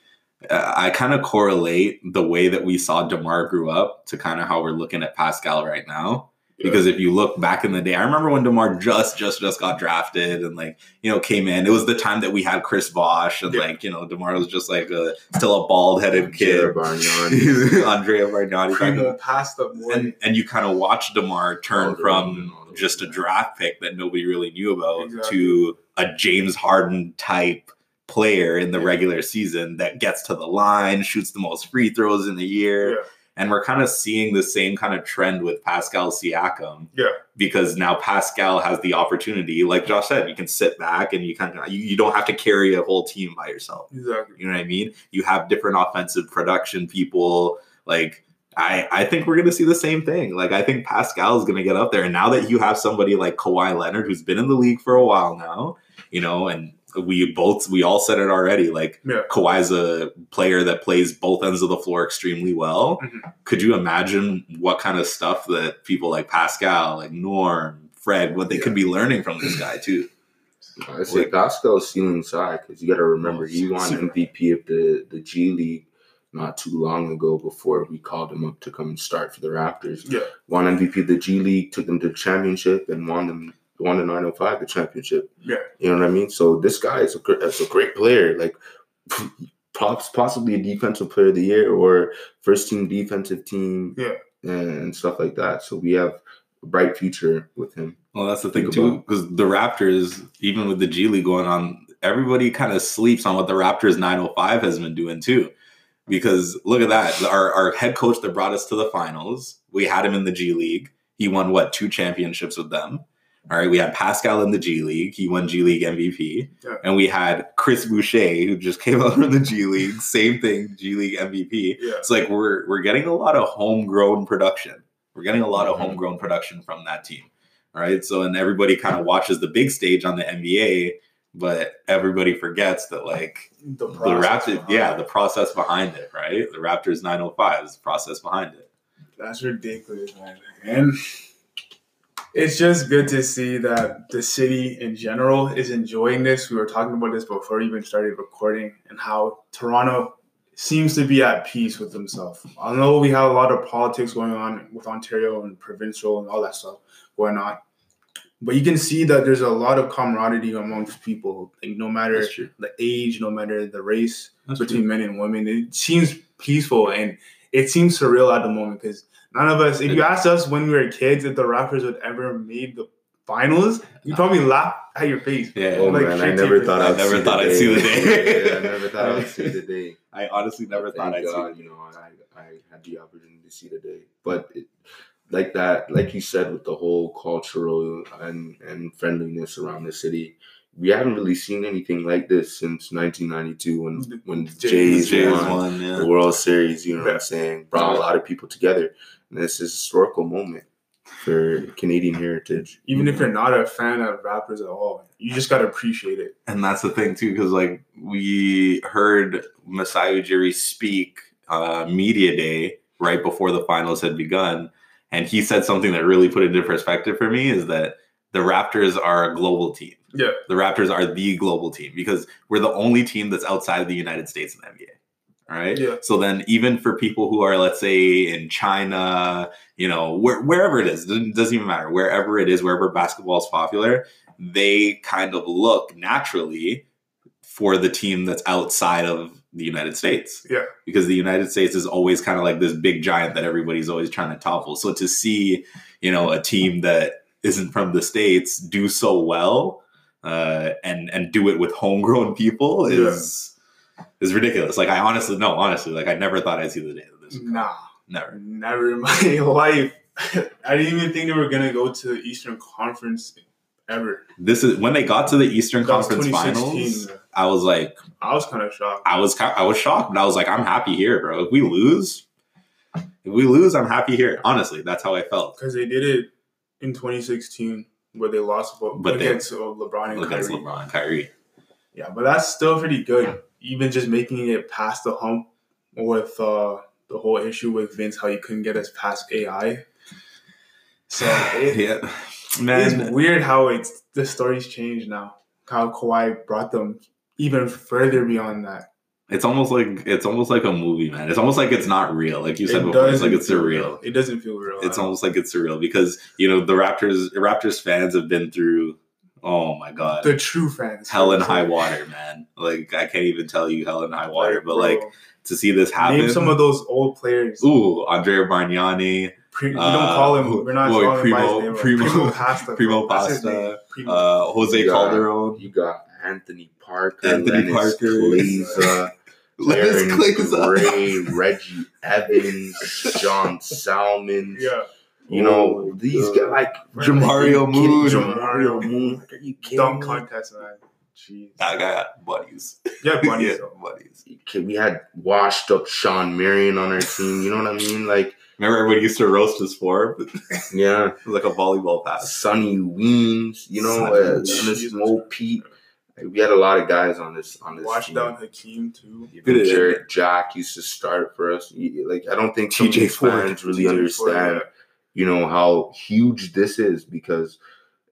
Speaker 3: uh, I kind of correlate the way that we saw Demar grew up to kind of how we're looking at Pascal right now. Because if you look back in the day, I remember when Demar just just just got drafted and like you know came in. It was the time that we had Chris Bosh and
Speaker 1: Yeah.
Speaker 3: like you know Demar was just like a, still a bald headed kid. Andrea Bargnani. back in
Speaker 1: Primo Pasta
Speaker 3: and and you kind of watch Demar turn from just a draft pick that nobody really knew about
Speaker 1: Exactly.
Speaker 3: to a James Harden type player in the
Speaker 1: Yeah.
Speaker 3: regular season that gets to the line, shoots the most free throws in the year.
Speaker 1: Yeah.
Speaker 3: And we're kind of seeing the same kind of trend with Pascal Siakam.
Speaker 1: Yeah.
Speaker 3: Because now Pascal has the opportunity, like Josh said, you can sit back and you kind of you, you don't have to carry a whole team by yourself.
Speaker 1: exactly.
Speaker 3: You know what I mean? You have different offensive production people. Like I, I think we're gonna see the same thing. Like I think Pascal is gonna get up there. And now that you have somebody like Kawhi Leonard, who's been in the league for a while now, you know, and we both we all said it already. Like
Speaker 1: Yeah.
Speaker 3: Kawhi's a player that plays both ends of the floor extremely well.
Speaker 1: Mhm.
Speaker 3: Could you imagine what kind of stuff that people like Pascal, like Norm, Fred, what they could be learning from this guy too?
Speaker 2: I say Pascal's ceiling's high because you got to remember
Speaker 3: Oh,
Speaker 2: he won
Speaker 3: super.
Speaker 2: MVP of the the G League not too long ago before we called him up to come and start for the Raptors.
Speaker 1: Yeah.
Speaker 2: Won MVP of the G League, took them to the championship, and won them won the 905 the championship.
Speaker 1: Yeah.
Speaker 2: You know what I mean? So this guy is a is a great player. Like pops possibly a defensive player of the year or first team defensive team.
Speaker 1: Yeah.
Speaker 2: And stuff like that. So we have a bright future with him.
Speaker 3: Well, that's the thing too, because the Raptors, even with the G League going on, everybody kind of sleeps on what the Raptors 905 has been doing too. Because look at that, our our head coach that brought us to the finals, we had him in the G League. He won what two championships with them. All right, we had Pascal in the G League. He won G League MVP,
Speaker 1: Yeah.
Speaker 3: and we had Chris Boucher, who just came out from the G League. Same thing, G League MVP.
Speaker 1: Yeah.
Speaker 3: It's like we're we're getting a lot of homegrown production. We're getting a lot of
Speaker 2: Mhm.
Speaker 3: homegrown production from that team. All right. So and everybody kind of watches the big stage on the NBA, but everybody forgets that like
Speaker 1: The,
Speaker 3: the
Speaker 1: process
Speaker 3: Raptors, yeah, the process behind it, right? The Raptors 905 is the process behind it.
Speaker 1: That's ridiculous, man. And it's just good to see that the city in general is enjoying this. We were talking about this before we even started recording, and how Toronto seems to be at peace with themselves. I know we have a lot of politics going on with Ontario and provincial and all that stuff going on. But you can see that there's a lot of camaraderie amongst people, like no matter the age, no matter the race
Speaker 3: That's
Speaker 1: between
Speaker 3: true.
Speaker 1: men and women. It seems peaceful and it seems surreal at the moment because none of us, if you asked us when we were kids if the Raptors would ever made the finals, you'd probably laugh at your face.
Speaker 3: Yeah.
Speaker 2: Oh
Speaker 1: Like,
Speaker 2: man, I never thought
Speaker 3: I
Speaker 2: I'd
Speaker 3: never
Speaker 2: see
Speaker 3: thought
Speaker 2: the
Speaker 3: I'd
Speaker 2: day.
Speaker 3: see the day.
Speaker 2: yeah, I never thought I'd see the day.
Speaker 3: I honestly never
Speaker 2: But
Speaker 3: thought
Speaker 2: thank
Speaker 3: I'd see
Speaker 2: God,
Speaker 3: it.
Speaker 2: you know, I, I had the opportunity to see the day. But it, like that, like you said, with the whole cultural and, and friendliness around the city, we haven't really seen anything like this since 1992 when when
Speaker 1: Jays-
Speaker 2: Jays,
Speaker 3: Jays
Speaker 2: won
Speaker 3: won, yeah.
Speaker 2: the World Series. You know what
Speaker 1: Yeah.
Speaker 2: I'm saying? Brought a lot of people together, and this is a historical moment for Canadian heritage.
Speaker 1: Even if you're not a fan of rappers at all, you just gotta appreciate it.
Speaker 3: And that's the thing too, because like we heard Masai Ujiri speak uh, media day right before the finals had begun, and he said something that really put it into perspective for me is that the Raptors are a global team.
Speaker 1: Yeah.
Speaker 3: The Raptors are the global team because we're the only team that's outside of the United States in the NBA. All right.
Speaker 1: Yeah.
Speaker 3: So then, even for people who are, let's say, in China, you know, where, wherever it is, doesn't, doesn't even matter, wherever it is, wherever basketball is popular, they kind of look naturally for the team that's outside of the United States.
Speaker 1: Yeah.
Speaker 3: Because the United States is always kind of like this big giant that everybody's always trying to topple. So to see, you know, a team that isn't from the States do so well uh, and and do it with homegrown people is is ridiculous. Like I honestly no, honestly, like I never thought I'd see the day of this. would.
Speaker 1: Nah,
Speaker 3: Never.
Speaker 1: never in my life. I didn't even think they were gonna go to the Eastern Conference ever.
Speaker 3: This is when they got to the Eastern
Speaker 1: That
Speaker 3: Conference Finals. I was like,
Speaker 1: I was kind of shocked.
Speaker 3: I was I was shocked, but I was like, I'm happy here, bro. If we lose, if we lose, I'm happy here. Honestly, that's how I felt
Speaker 1: Because they did it in 2016 where they lost but
Speaker 3: But they-
Speaker 1: against uh, LeBron and
Speaker 3: against
Speaker 1: Kyrie.
Speaker 3: LeBron and Kyrie.
Speaker 1: Yeah, but that's still pretty good. Even just making it past the hump with uh, the whole issue with Vince, how he couldn't get us past AI. So it,
Speaker 3: yeah, man, it's
Speaker 1: weird how it's the story's changed now. How Kawhi brought them even further beyond that.
Speaker 3: It's almost like it's almost like a movie, man. It's almost like it's not real. Like you said
Speaker 1: It
Speaker 3: before, it's like it's surreal.
Speaker 1: It doesn't feel real.
Speaker 3: It's almost like it's surreal because you know the Raptors. Raptors fans have been through. Oh my god,
Speaker 1: the true fans.
Speaker 3: hell and high water, man. Like I can't even tell you hell and high water, but
Speaker 1: bro,
Speaker 3: like to see this happen.
Speaker 1: name some of those old players.
Speaker 3: Ooh, Andrea Bargnani,
Speaker 1: Pre- we
Speaker 3: Uh,
Speaker 1: don't call him. We're not
Speaker 3: boy,
Speaker 1: calling him by
Speaker 3: Primo-
Speaker 1: his name.
Speaker 3: Primo-
Speaker 1: Primo Pasta.
Speaker 3: Primo Pasta.
Speaker 1: Primo.
Speaker 3: uh, Jose
Speaker 2: Yeah.
Speaker 3: Calderon,
Speaker 2: You got Anthony Parker,
Speaker 3: Anthony
Speaker 2: Lennox
Speaker 3: Parker.
Speaker 2: Glazer,
Speaker 3: Lennox
Speaker 2: Aaron
Speaker 3: Glazer.
Speaker 2: Gray, Reggie Evans, John Salmon.
Speaker 1: yeah,
Speaker 2: You know,
Speaker 3: Oh,
Speaker 2: these
Speaker 3: God.
Speaker 2: guys like
Speaker 3: Jamario
Speaker 2: are you kidding?
Speaker 3: Moon.
Speaker 2: Jamario Moon. Are you kidding
Speaker 1: dunk
Speaker 2: me?
Speaker 1: contest, man. Jeez.
Speaker 3: that guy got buddies.
Speaker 1: Yeah, bunnies.
Speaker 3: yeah, buddies.
Speaker 2: Okay, We had washed up Shawn Marion on our team. You know what I mean? Like,
Speaker 3: Remember everybody used to roast his form?
Speaker 2: yeah,
Speaker 3: like a volleyball pass.
Speaker 2: Sonny Weems. You know,
Speaker 3: Sonny
Speaker 2: uh, on
Speaker 3: Weems.
Speaker 2: this Mo Pete. Like, we had a lot of guys on this on this
Speaker 1: Watch
Speaker 2: team.
Speaker 1: down Hakeem too.
Speaker 2: Even
Speaker 3: Did
Speaker 2: Jarrett Jack used to start for us. Like I don't think
Speaker 3: TJ
Speaker 2: TJ
Speaker 3: Ford.
Speaker 2: fans really
Speaker 1: TJ
Speaker 2: understand,
Speaker 1: Ford,
Speaker 2: you know, how huge this is because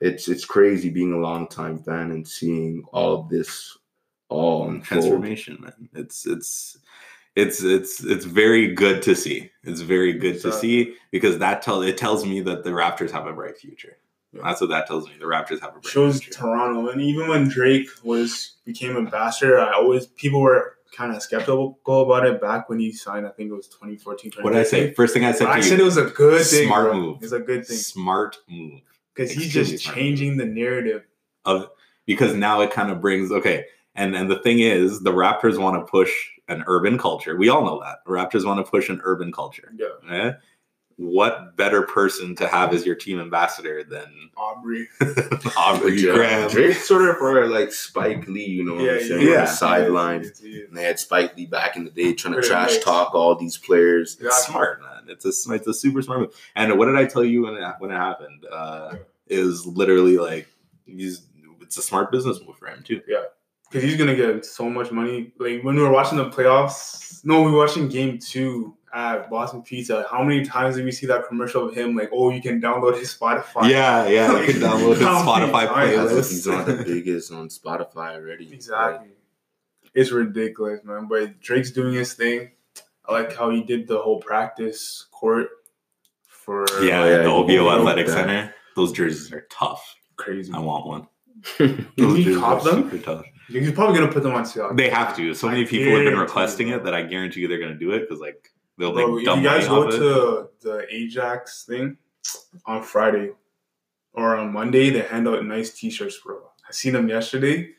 Speaker 2: it's it's crazy being a long time fan and seeing all of this all unfold.
Speaker 3: Transformation, man. It's it's it's it's it's very good to see. It's very good to see because that tells it tells me that the Raptors have a bright future.
Speaker 1: Yeah.
Speaker 3: That's what that tells me. The Raptors have a bright
Speaker 1: shows
Speaker 3: future.
Speaker 1: Toronto, and even when Drake was became ambassador, I always people were kind of skeptical about it back when he signed. I think it was 2014.
Speaker 3: What did I say? First thing I said To I
Speaker 1: said it was a good thing.
Speaker 3: Smart
Speaker 1: bro.
Speaker 3: move.
Speaker 1: It's a good thing
Speaker 3: smart move.
Speaker 1: because he's just changing the narrative.
Speaker 3: of because now it kind of brings okay and and the thing is the raptors want to push an urban culture we all know that the raptors want to push an urban culture
Speaker 1: Yeah,
Speaker 3: eh? What better person to have as your team ambassador than
Speaker 1: Aubrey.
Speaker 3: aubrey
Speaker 2: Yeah.
Speaker 3: graham
Speaker 2: Drake's sort of for like Spike Lee, you know what I'm saying?
Speaker 3: yeah.
Speaker 2: On the sideline.
Speaker 1: Yes.
Speaker 2: And they had Spike Lee back in the day trying to
Speaker 1: Pretty
Speaker 2: trash
Speaker 1: nice.
Speaker 2: talk all these players.
Speaker 1: Yeah.
Speaker 3: it's smart man it's a it's a super smart move and what did i tell you when it when it happened uh is literally like he's it's a smart business move for him too Yeah.
Speaker 1: because he's gonna get so much money. Like when we were watching the playoffs, no, we were watching Game Two at Boston Pizza. How many times did we see that commercial of him? Like, oh, you can download his Spotify.
Speaker 3: yeah yeah you can download his spotify
Speaker 1: times?
Speaker 2: That's what
Speaker 3: playlist
Speaker 2: he's on the biggest on Spotify already.
Speaker 1: exactly. It's ridiculous, man. But Drake's doing his thing. I like how he did the whole practice court for
Speaker 3: yeah,
Speaker 2: Oh, yeah,
Speaker 3: the
Speaker 2: you
Speaker 3: OVO
Speaker 2: can
Speaker 3: Athletic
Speaker 2: that.
Speaker 3: Center. Those jerseys are tough.
Speaker 1: crazy.
Speaker 3: I want one.
Speaker 1: Can
Speaker 3: Those
Speaker 1: we cop them?
Speaker 3: Super tough.
Speaker 1: He's probably gonna put them on sale.
Speaker 3: They have to. So
Speaker 1: I
Speaker 3: many people have been requesting it that I guarantee you they're going to do it because like they'll
Speaker 1: Bro,
Speaker 3: make dumb
Speaker 1: you guys go to the Ajax thing on Friday or on Monday, they hand out nice T-shirts, bro. I seen them yesterday.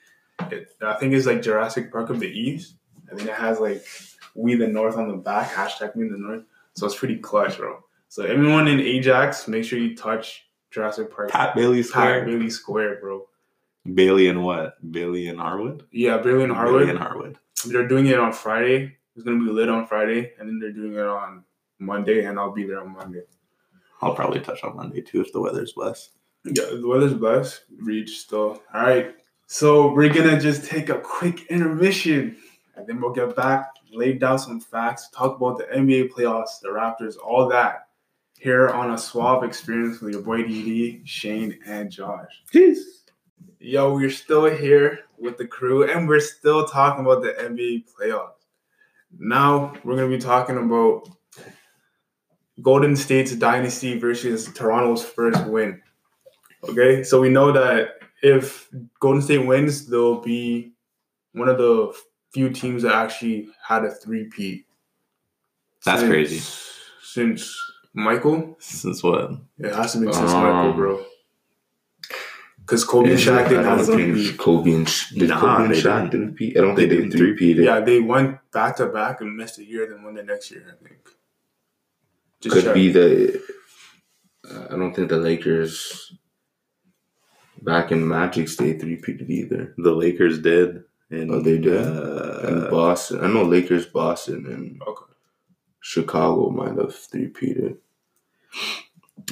Speaker 1: It, I think it's like Jurassic Park of the East, I then it has like "We the North" on the back. Hashtag Me the North. So it's pretty clutch, bro. So everyone in Ajax, make sure you touch Jurassic Park.
Speaker 3: Pat
Speaker 1: Bayly
Speaker 3: Square.
Speaker 1: Pat. Bayly Square, bro.
Speaker 3: Bayly and what? Bayly and Harwood.
Speaker 1: Yeah, Bayly and Harwood.
Speaker 3: Bayly and Harwood.
Speaker 1: They're doing it on Friday. It's gonna be lit on Friday, and then they're doing it on Monday, and I'll be there on Monday.
Speaker 3: I'll probably touch on Monday too if the weather's blessed.
Speaker 1: Yeah, the weather's blessed. Reach still. All right. So we're gonna just take a quick intermission, and then we'll get back, lay down some facts, talk about the NBA playoffs, the Raptors, all that. Here on a suave experience with your boy DD, Shane, and Josh.
Speaker 3: Peace.
Speaker 1: Yo, we're still here with the crew, and we're still talking about the NBA playoffs. Now we're gonna be talking about Golden State's dynasty versus Toronto's first win. Okay, so we know that if Golden State wins, they'll be one of the few teams that actually had a three-peat.
Speaker 3: That's
Speaker 1: since-
Speaker 3: crazy.
Speaker 1: Since Michael,
Speaker 3: Since what?
Speaker 1: it has to be since
Speaker 2: Um,
Speaker 1: Michael, bro. Because Kobe and Shaq didn't have a three-peat.
Speaker 2: Kobe and did
Speaker 3: Nah,
Speaker 2: Kobe and Shaq
Speaker 3: didn't.
Speaker 2: didn't peat. I don't
Speaker 3: They
Speaker 2: think they
Speaker 3: didn't.
Speaker 2: three peated.
Speaker 1: Yeah, they went back to back and missed a year, then won the next year. I think. Just
Speaker 2: could
Speaker 1: check.
Speaker 2: be the. uh, I don't think the Lakers back in Magic State three peated either.
Speaker 3: The Lakers did And,
Speaker 2: Oh, they did?
Speaker 3: Uh,
Speaker 2: and Boston. I know Lakers, Boston, and
Speaker 1: Okay.
Speaker 2: Chicago might have three peated.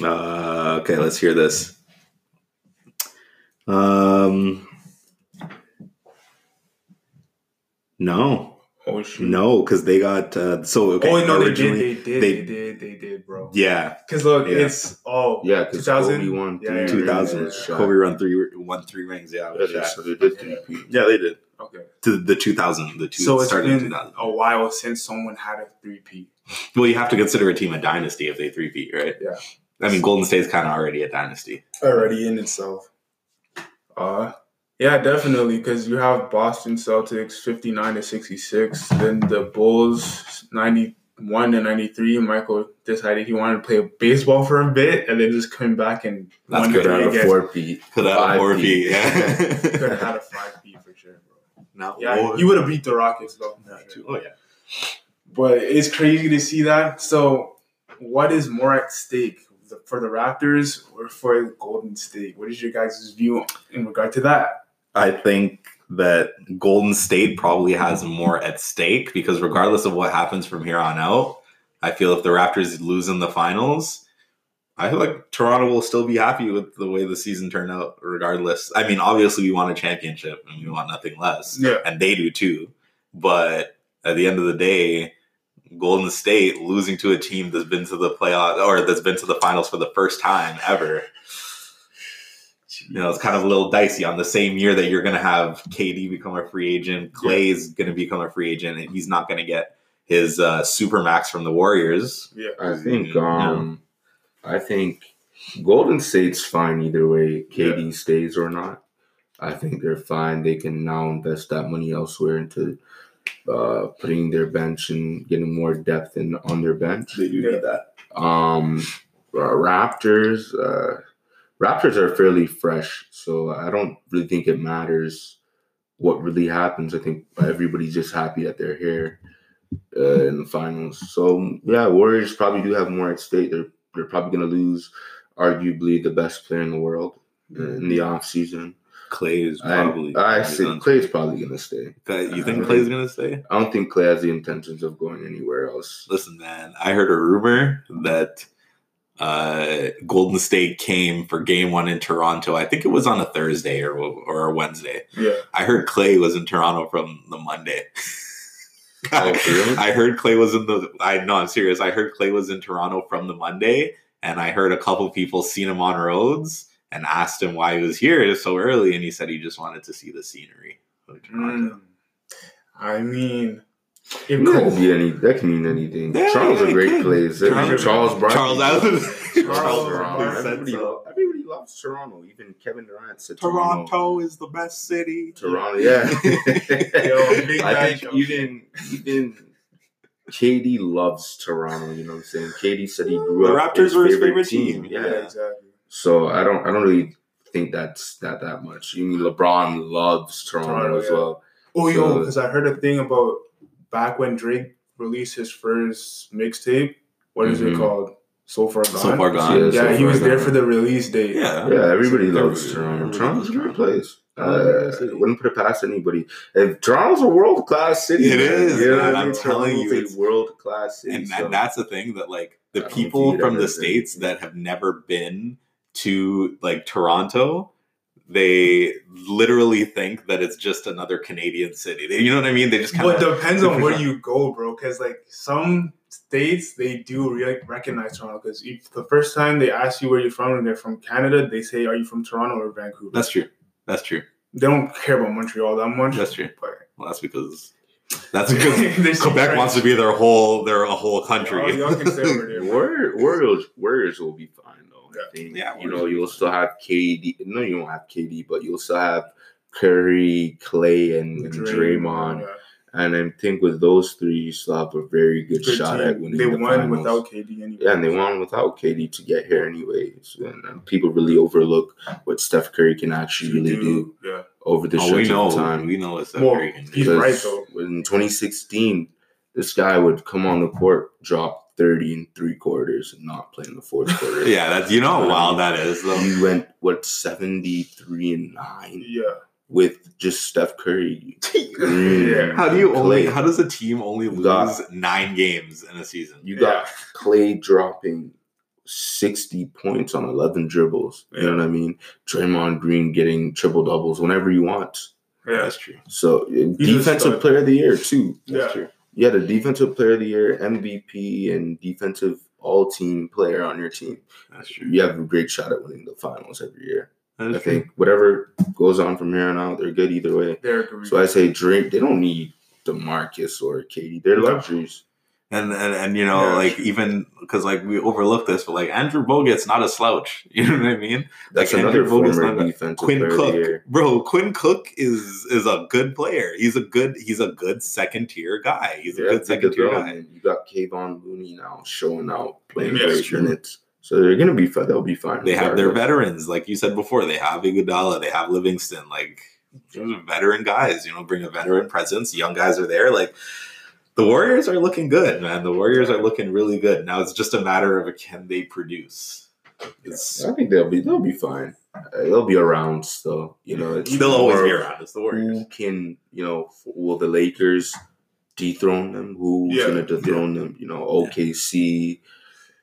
Speaker 3: Uh, okay, let's hear this. Um, no,
Speaker 1: Oh shoot.
Speaker 3: no, because they got uh, so okay.
Speaker 1: oh no, they did,
Speaker 3: originally-
Speaker 1: they did,
Speaker 3: they-
Speaker 1: they, did, they did, bro.
Speaker 3: yeah,
Speaker 1: Because look,
Speaker 3: Yeah.
Speaker 1: it's oh
Speaker 2: Yeah, because
Speaker 1: 2000?
Speaker 2: Kobe won
Speaker 1: Yeah,
Speaker 2: three
Speaker 1: yeah,
Speaker 3: two thousand. Kobe run three, won three rings. Yeah,
Speaker 2: Yeah,
Speaker 3: with
Speaker 2: they, so they did three
Speaker 3: yeah, they did.
Speaker 1: okay.
Speaker 3: To the two thousand, the two
Speaker 1: So it's
Speaker 3: started in two
Speaker 1: been a while since someone had a three P.
Speaker 3: Well, you have to consider a team a dynasty if they three feet, right?
Speaker 1: Yeah.
Speaker 3: I mean, Golden State's kind of already a dynasty.
Speaker 1: already in itself. Uh, yeah, definitely. Because you have Boston Celtics fifty nine to sixty six, then the Bulls ninety one to ninety three. Michael decided he wanted to play baseball for a bit, and then just come back and
Speaker 3: That's
Speaker 1: won
Speaker 3: good.
Speaker 1: the
Speaker 2: Could
Speaker 1: league
Speaker 2: have a four peat.
Speaker 3: Could have
Speaker 2: Five
Speaker 3: four
Speaker 2: peat.
Speaker 3: feet. Yeah.
Speaker 1: Could have had a five P for sure, bro.
Speaker 3: Not
Speaker 1: Yeah, you would have beat the Rockets though.
Speaker 3: Oh yeah.
Speaker 1: But it's crazy to see that. So, what is more at stake for the Raptors or for Golden State? What is your guys' view in regard to that?
Speaker 3: I think that Golden State probably has more at stake because regardless of what happens from here on out, I feel if the Raptors lose in the finals, I feel like Toronto will still be happy with the way the season turned out, regardless. I mean, obviously, we want a championship and we want nothing less,
Speaker 1: Yeah.
Speaker 3: and they do too. But at the end of the day, Golden State losing to a team that's been to the playoff or that's been to the finals for the first time ever you know, it's kind of a little dicey on the same year that you're going to have KD become a free agent, Klay's going to become a free agent, and he's not going to get his uh, super max from the Warriors.
Speaker 1: Yeah.
Speaker 2: I think
Speaker 3: Yeah.
Speaker 2: um I think Golden State's fine either way, KD stays or not. I think they're fine. They can now invest that money elsewhere into uh putting their bench and getting more depth in on their bench.
Speaker 3: They do need that.
Speaker 2: Um uh, Raptors uh Raptors are fairly fresh, so I don't really think it matters what really happens. I think everybody's just happy that they're here uh, in the finals. So yeah, Warriors probably do have more at stake. They're they're probably going to lose arguably the best player in the world in the off season.
Speaker 3: Klay is
Speaker 2: I,
Speaker 3: probably.
Speaker 2: I
Speaker 3: probably
Speaker 2: say
Speaker 3: gonna-
Speaker 2: probably going to stay.
Speaker 3: You think Klay's going to stay?
Speaker 2: I don't think Klay has the intentions of going anywhere else.
Speaker 3: Listen, man, I heard a rumor that uh, Golden State came for game one in Toronto. I think it was on a Thursday or, or a Wednesday.
Speaker 1: Yeah.
Speaker 3: I heard Klay was in Toronto from the Monday.
Speaker 2: Oh?
Speaker 3: I heard Klay was in the. I know I'm serious. I heard Klay was in Toronto from the Monday, and I heard a couple people seen him on roads and asked him why he was here so early, and he said he just wanted to see the scenery of Toronto.
Speaker 1: Mm. I mean, if
Speaker 2: That
Speaker 1: Cole,
Speaker 2: could be any. That can mean anything.
Speaker 3: Yeah,
Speaker 2: Charles
Speaker 3: yeah,
Speaker 2: a great
Speaker 3: could.
Speaker 2: place.
Speaker 1: Charles-
Speaker 2: Charles, Barkley.
Speaker 3: Charles Allen.
Speaker 1: Charles
Speaker 2: Toronto. Everybody,
Speaker 3: so.
Speaker 2: everybody loves Toronto. Even Kevin Durant said Toronto.
Speaker 3: Toronto is the best city.
Speaker 2: Toronto, yeah.
Speaker 1: Yo, big
Speaker 2: I
Speaker 1: matchup.
Speaker 2: think even even KD loves Toronto. You know what I'm saying? KD said he grew
Speaker 3: The
Speaker 2: up.
Speaker 3: Raptors were his favorite team.
Speaker 2: Yeah.
Speaker 1: yeah, exactly.
Speaker 2: So I don't I don't really think that's that that much. You mean LeBron loves Toronto,
Speaker 1: Toronto,
Speaker 2: as
Speaker 1: yeah.
Speaker 2: well.
Speaker 1: Oh, yo, because I heard a thing about back when Drake released his first mixtape. What is it
Speaker 2: Mhm.
Speaker 1: called? So far gone.
Speaker 3: So far gone.
Speaker 2: Yeah,
Speaker 1: Yeah,
Speaker 2: so
Speaker 1: he was
Speaker 2: far
Speaker 1: there for the release date.
Speaker 3: Yeah.
Speaker 2: Yeah, everybody
Speaker 3: Everybody-
Speaker 2: loves Toronto. Toronto's a
Speaker 3: loves
Speaker 2: great place. Uh, I wouldn't put it past anybody. If Toronto's a world class city,
Speaker 3: It
Speaker 2: man.
Speaker 3: is,
Speaker 2: You know
Speaker 3: man.
Speaker 2: I
Speaker 3: I'm
Speaker 2: mean?
Speaker 3: telling you,
Speaker 2: Toronto's
Speaker 3: it's-
Speaker 2: a world class city.
Speaker 3: and,
Speaker 2: so-
Speaker 3: and that's the thing that like the
Speaker 2: I
Speaker 3: people from the states that have never been to like Toronto, they literally think that it's just another Canadian city. They, you know what I mean? They just kind
Speaker 1: But
Speaker 3: of
Speaker 1: depends on where you go, bro. Because like some states, they do re- recognize Toronto. Because if the first time they ask you where you're from, and they're from Canada, they say, "Are you from Toronto or Vancouver?"
Speaker 3: that's true. That's true.
Speaker 1: they don't care about Montreal that much.
Speaker 3: That's true.
Speaker 1: But
Speaker 3: Well, that's because that's because
Speaker 1: They're so
Speaker 3: Quebec wants to be their whole their a whole country.
Speaker 1: Oh, y'all can stay over there.
Speaker 2: Warriors, Warriors, Warriors will be fine though. I.
Speaker 3: Yeah,
Speaker 2: you know, you'll still have KD. No, you won't have KD, but you'll still have Curry, Klay, and, and Draymond.
Speaker 1: yeah.
Speaker 2: And I think with those three, you still have a very good,
Speaker 1: Good
Speaker 2: shot
Speaker 1: team.
Speaker 2: at winning
Speaker 1: They
Speaker 2: the
Speaker 1: won
Speaker 2: finals.
Speaker 1: without KD anyway.
Speaker 2: Yeah, and they won without KD to get here anyways. And, and people really overlook what Steph Curry can actually really do
Speaker 1: Yeah.
Speaker 2: over the
Speaker 3: oh,
Speaker 2: stretch
Speaker 3: we know.
Speaker 2: of time.
Speaker 3: We know it's that
Speaker 1: Well,
Speaker 3: very can do.
Speaker 1: He's right, though.
Speaker 2: In 2016, this guy would come on the court, drop 30 and three quarters, and not play in the fourth quarter.
Speaker 3: Yeah, that's you know how um, wild that is though.
Speaker 2: He went what 73 and nine
Speaker 1: Yeah.
Speaker 2: with just Steph Curry.
Speaker 1: Yeah.
Speaker 3: How do you only? How does a team only
Speaker 2: You
Speaker 3: lose
Speaker 2: got-
Speaker 3: nine games in a season?
Speaker 2: You got
Speaker 1: Yeah.
Speaker 2: Klay dropping 60 points on 11 dribbles. You know what I mean? Draymond Green getting triple doubles whenever he wants.
Speaker 1: Yeah.
Speaker 3: That's true.
Speaker 2: So,
Speaker 1: He's
Speaker 2: defensive player of the year, too.
Speaker 1: Yeah.
Speaker 3: true.
Speaker 2: Yeah, a defensive player of the year, MVP, and defensive all team player on your team.
Speaker 3: That's true.
Speaker 2: You have a great shot at winning the finals every year.
Speaker 3: That's
Speaker 2: I
Speaker 3: true.
Speaker 2: think whatever goes on from here on out, they're good either way.
Speaker 1: Derek Green.
Speaker 2: So I say Drake, they don't need DeMarcus or KD. They're
Speaker 1: No.
Speaker 2: luxuries.
Speaker 3: And and and you know,
Speaker 1: Yeah,
Speaker 3: like even because like we overlook this, but like Andrew Bogut's not a slouch. You know what I mean?
Speaker 2: That's
Speaker 3: Like,
Speaker 2: another
Speaker 3: Andrew Bogut's
Speaker 2: former
Speaker 3: not a-
Speaker 2: defensive
Speaker 3: Quinn
Speaker 2: player of the
Speaker 3: Cook,
Speaker 2: year.
Speaker 3: bro. Quinn Cook is is a good player. He's a good he's a good second tier guy. He's a
Speaker 2: Yeah,
Speaker 3: good
Speaker 2: good
Speaker 3: second tier guy.
Speaker 2: You got Kevon Looney now showing out, playing
Speaker 1: Yeah,
Speaker 2: great
Speaker 1: true.
Speaker 2: minutes. So they're gonna be fine. They'll be fine.
Speaker 3: They have their veterans, like you said before. They have Iguodala, they have Livingston. Like those are veteran guys, you know, bring a veteran presence. Young guys are there. Like the Warriors are looking good, man. The Warriors are looking really good. Now it's just a matter of can they produce. It's,
Speaker 2: I think they'll be they'll be fine. Uh, they'll be around still. You know, it's
Speaker 3: they'll always be around. It's the Warriors.
Speaker 2: Who can you know? Will the Lakers dethrone them? Who's
Speaker 1: Yeah.
Speaker 2: gonna dethrone them? You know, OKC.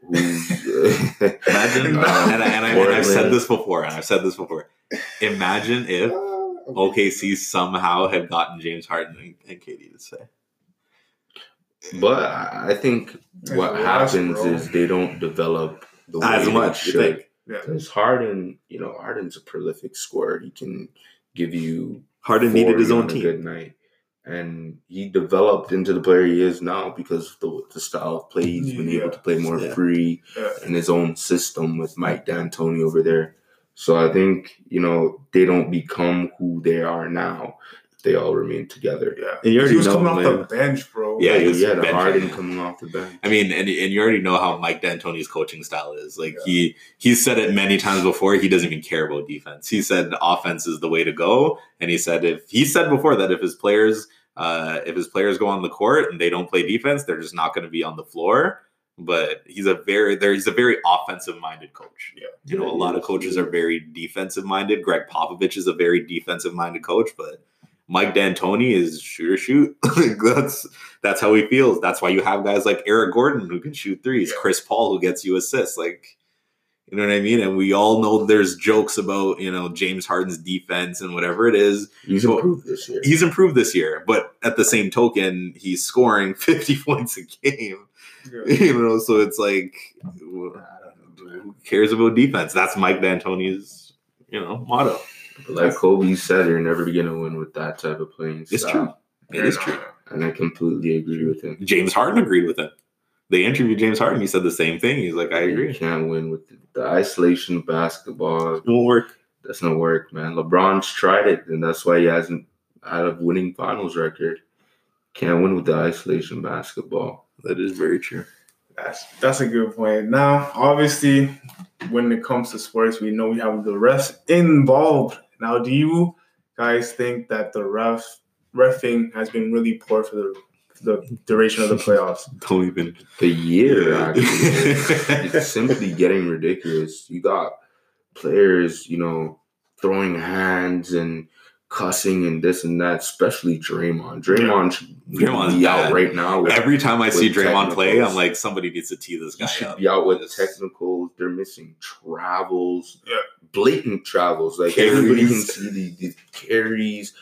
Speaker 2: Who's
Speaker 3: Imagine, and, I, and, I, and I've said this before, and I've said this before. Imagine if OKC somehow had gotten James Harden and, and KD to say.
Speaker 2: But I I think what happens
Speaker 1: bro.
Speaker 2: is they don't develop the way
Speaker 3: As much, you
Speaker 2: should.
Speaker 3: think?
Speaker 1: Yeah.
Speaker 2: Because Harden, you know, Harden's a prolific scorer. He can give you
Speaker 3: Harden needed his own team.
Speaker 2: good night, and he developed into the player he is now because of the, the style of play he's been
Speaker 1: Yeah.
Speaker 2: able to play more
Speaker 3: Yeah.
Speaker 2: free
Speaker 1: Yeah.
Speaker 2: in his own system with Mike D'Antoni over there. So I think you know they don't become who they are now. They all remain together.
Speaker 1: Yeah.
Speaker 3: And you already
Speaker 1: he was
Speaker 3: know,
Speaker 1: coming off the bench, bro.
Speaker 3: Yeah, he
Speaker 2: yeah,
Speaker 3: was
Speaker 2: yeah. Harden
Speaker 3: man.
Speaker 2: coming off the bench.
Speaker 3: I mean, and, and you already know how Mike D'Antoni's coaching style is. Like he he's said it many times before. He doesn't even care about defense. He said offense is the way to go, and he said if he said before that if his players uh, if his players go on the court and they don't play defense, they're just not going to be on the floor. But he's a very there. He's a very offensive minded coach.
Speaker 1: Yeah.
Speaker 3: You know, a lot of coaches are very defensive minded. Gregg Popovich is a very defensive minded coach, but Mike D'Antoni is shoot or shoot. Like, that's that's how he feels. That's why you have guys like Eric Gordon who can shoot threes,
Speaker 1: Yeah.
Speaker 3: Chris Paul who gets you assists. Like, you know what I mean? And we all know there's jokes about you know James Harden's defense and whatever it is.
Speaker 2: He's
Speaker 3: Well,
Speaker 2: improved this year.
Speaker 3: He's improved this year, but at the same token, he's scoring 50 points a game.
Speaker 1: Yeah.
Speaker 3: You know, so it's like, who cares about defense? That's Mike D'Antoni's you know motto.
Speaker 2: But like Kobe said, you're never gonna win with that type of playing
Speaker 3: It's
Speaker 2: style.
Speaker 3: true. It is true.
Speaker 2: And I completely agree with him.
Speaker 3: James Harden agreed with him. They interviewed James Harden. He said the same thing. He's like, I
Speaker 2: You
Speaker 3: agree.
Speaker 2: can't win with the, the isolation basketball.
Speaker 3: It won't work.
Speaker 2: That's not work, man. LeBron's tried it, and that's why he hasn't had a winning finals record. Can't win with the isolation basketball.
Speaker 3: That is very true.
Speaker 1: That's that's a good point. Now, obviously, when it comes to sports, we know we have the refs involved. Now, do you guys think that the ref refing has been really poor for the the duration of the playoffs?
Speaker 3: Don't even.
Speaker 2: The year, actually, it's simply getting ridiculous. You got players, you know, throwing hands and cussing and this and that, especially Draymond. Draymond should
Speaker 3: Draymond's
Speaker 2: be out right now. with-
Speaker 3: Every time I see
Speaker 2: With
Speaker 3: Draymond play. I'm like, somebody needs to tee this
Speaker 2: He
Speaker 3: guy
Speaker 2: should
Speaker 3: up.
Speaker 2: be out with
Speaker 3: It's-
Speaker 2: technicals. They're missing travels,
Speaker 1: Yeah.
Speaker 2: Blatant travels. Like
Speaker 3: Carries.
Speaker 2: everybody can see the, the carries,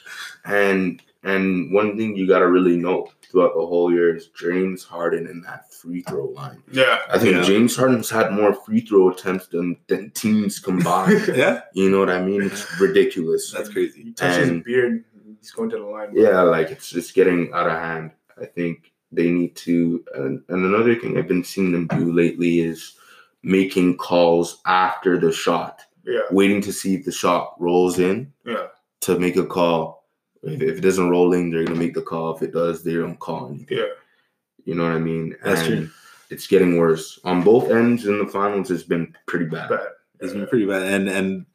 Speaker 2: and and one thing you got to really know throughout the whole year is James Harden in that free throw line.
Speaker 1: Yeah,
Speaker 2: I think
Speaker 3: Yeah.
Speaker 2: James Harden's had more free throw attempts than, than teams combined.
Speaker 3: Yeah,
Speaker 2: you know what I mean? It's ridaculous.
Speaker 3: that's crazy.
Speaker 1: he touches his beard, he's going to the line.
Speaker 2: Yeah, like it's just getting out of hand. I think they need to. And, and another thing I've been seeing them do lately is making calls after the shot,
Speaker 1: yeah,
Speaker 2: waiting to see if the shot rolls in
Speaker 1: yeah.
Speaker 2: to make a call. If, if it doesn't roll in, they're gonna make the call. If it does, they don't call anything.
Speaker 1: Yeah.
Speaker 2: You know what I mean?
Speaker 3: That's
Speaker 2: and
Speaker 3: true.
Speaker 2: It's getting worse on both ends in the finals. It's been pretty bad.
Speaker 1: Bad.
Speaker 3: It's been pretty bad, and and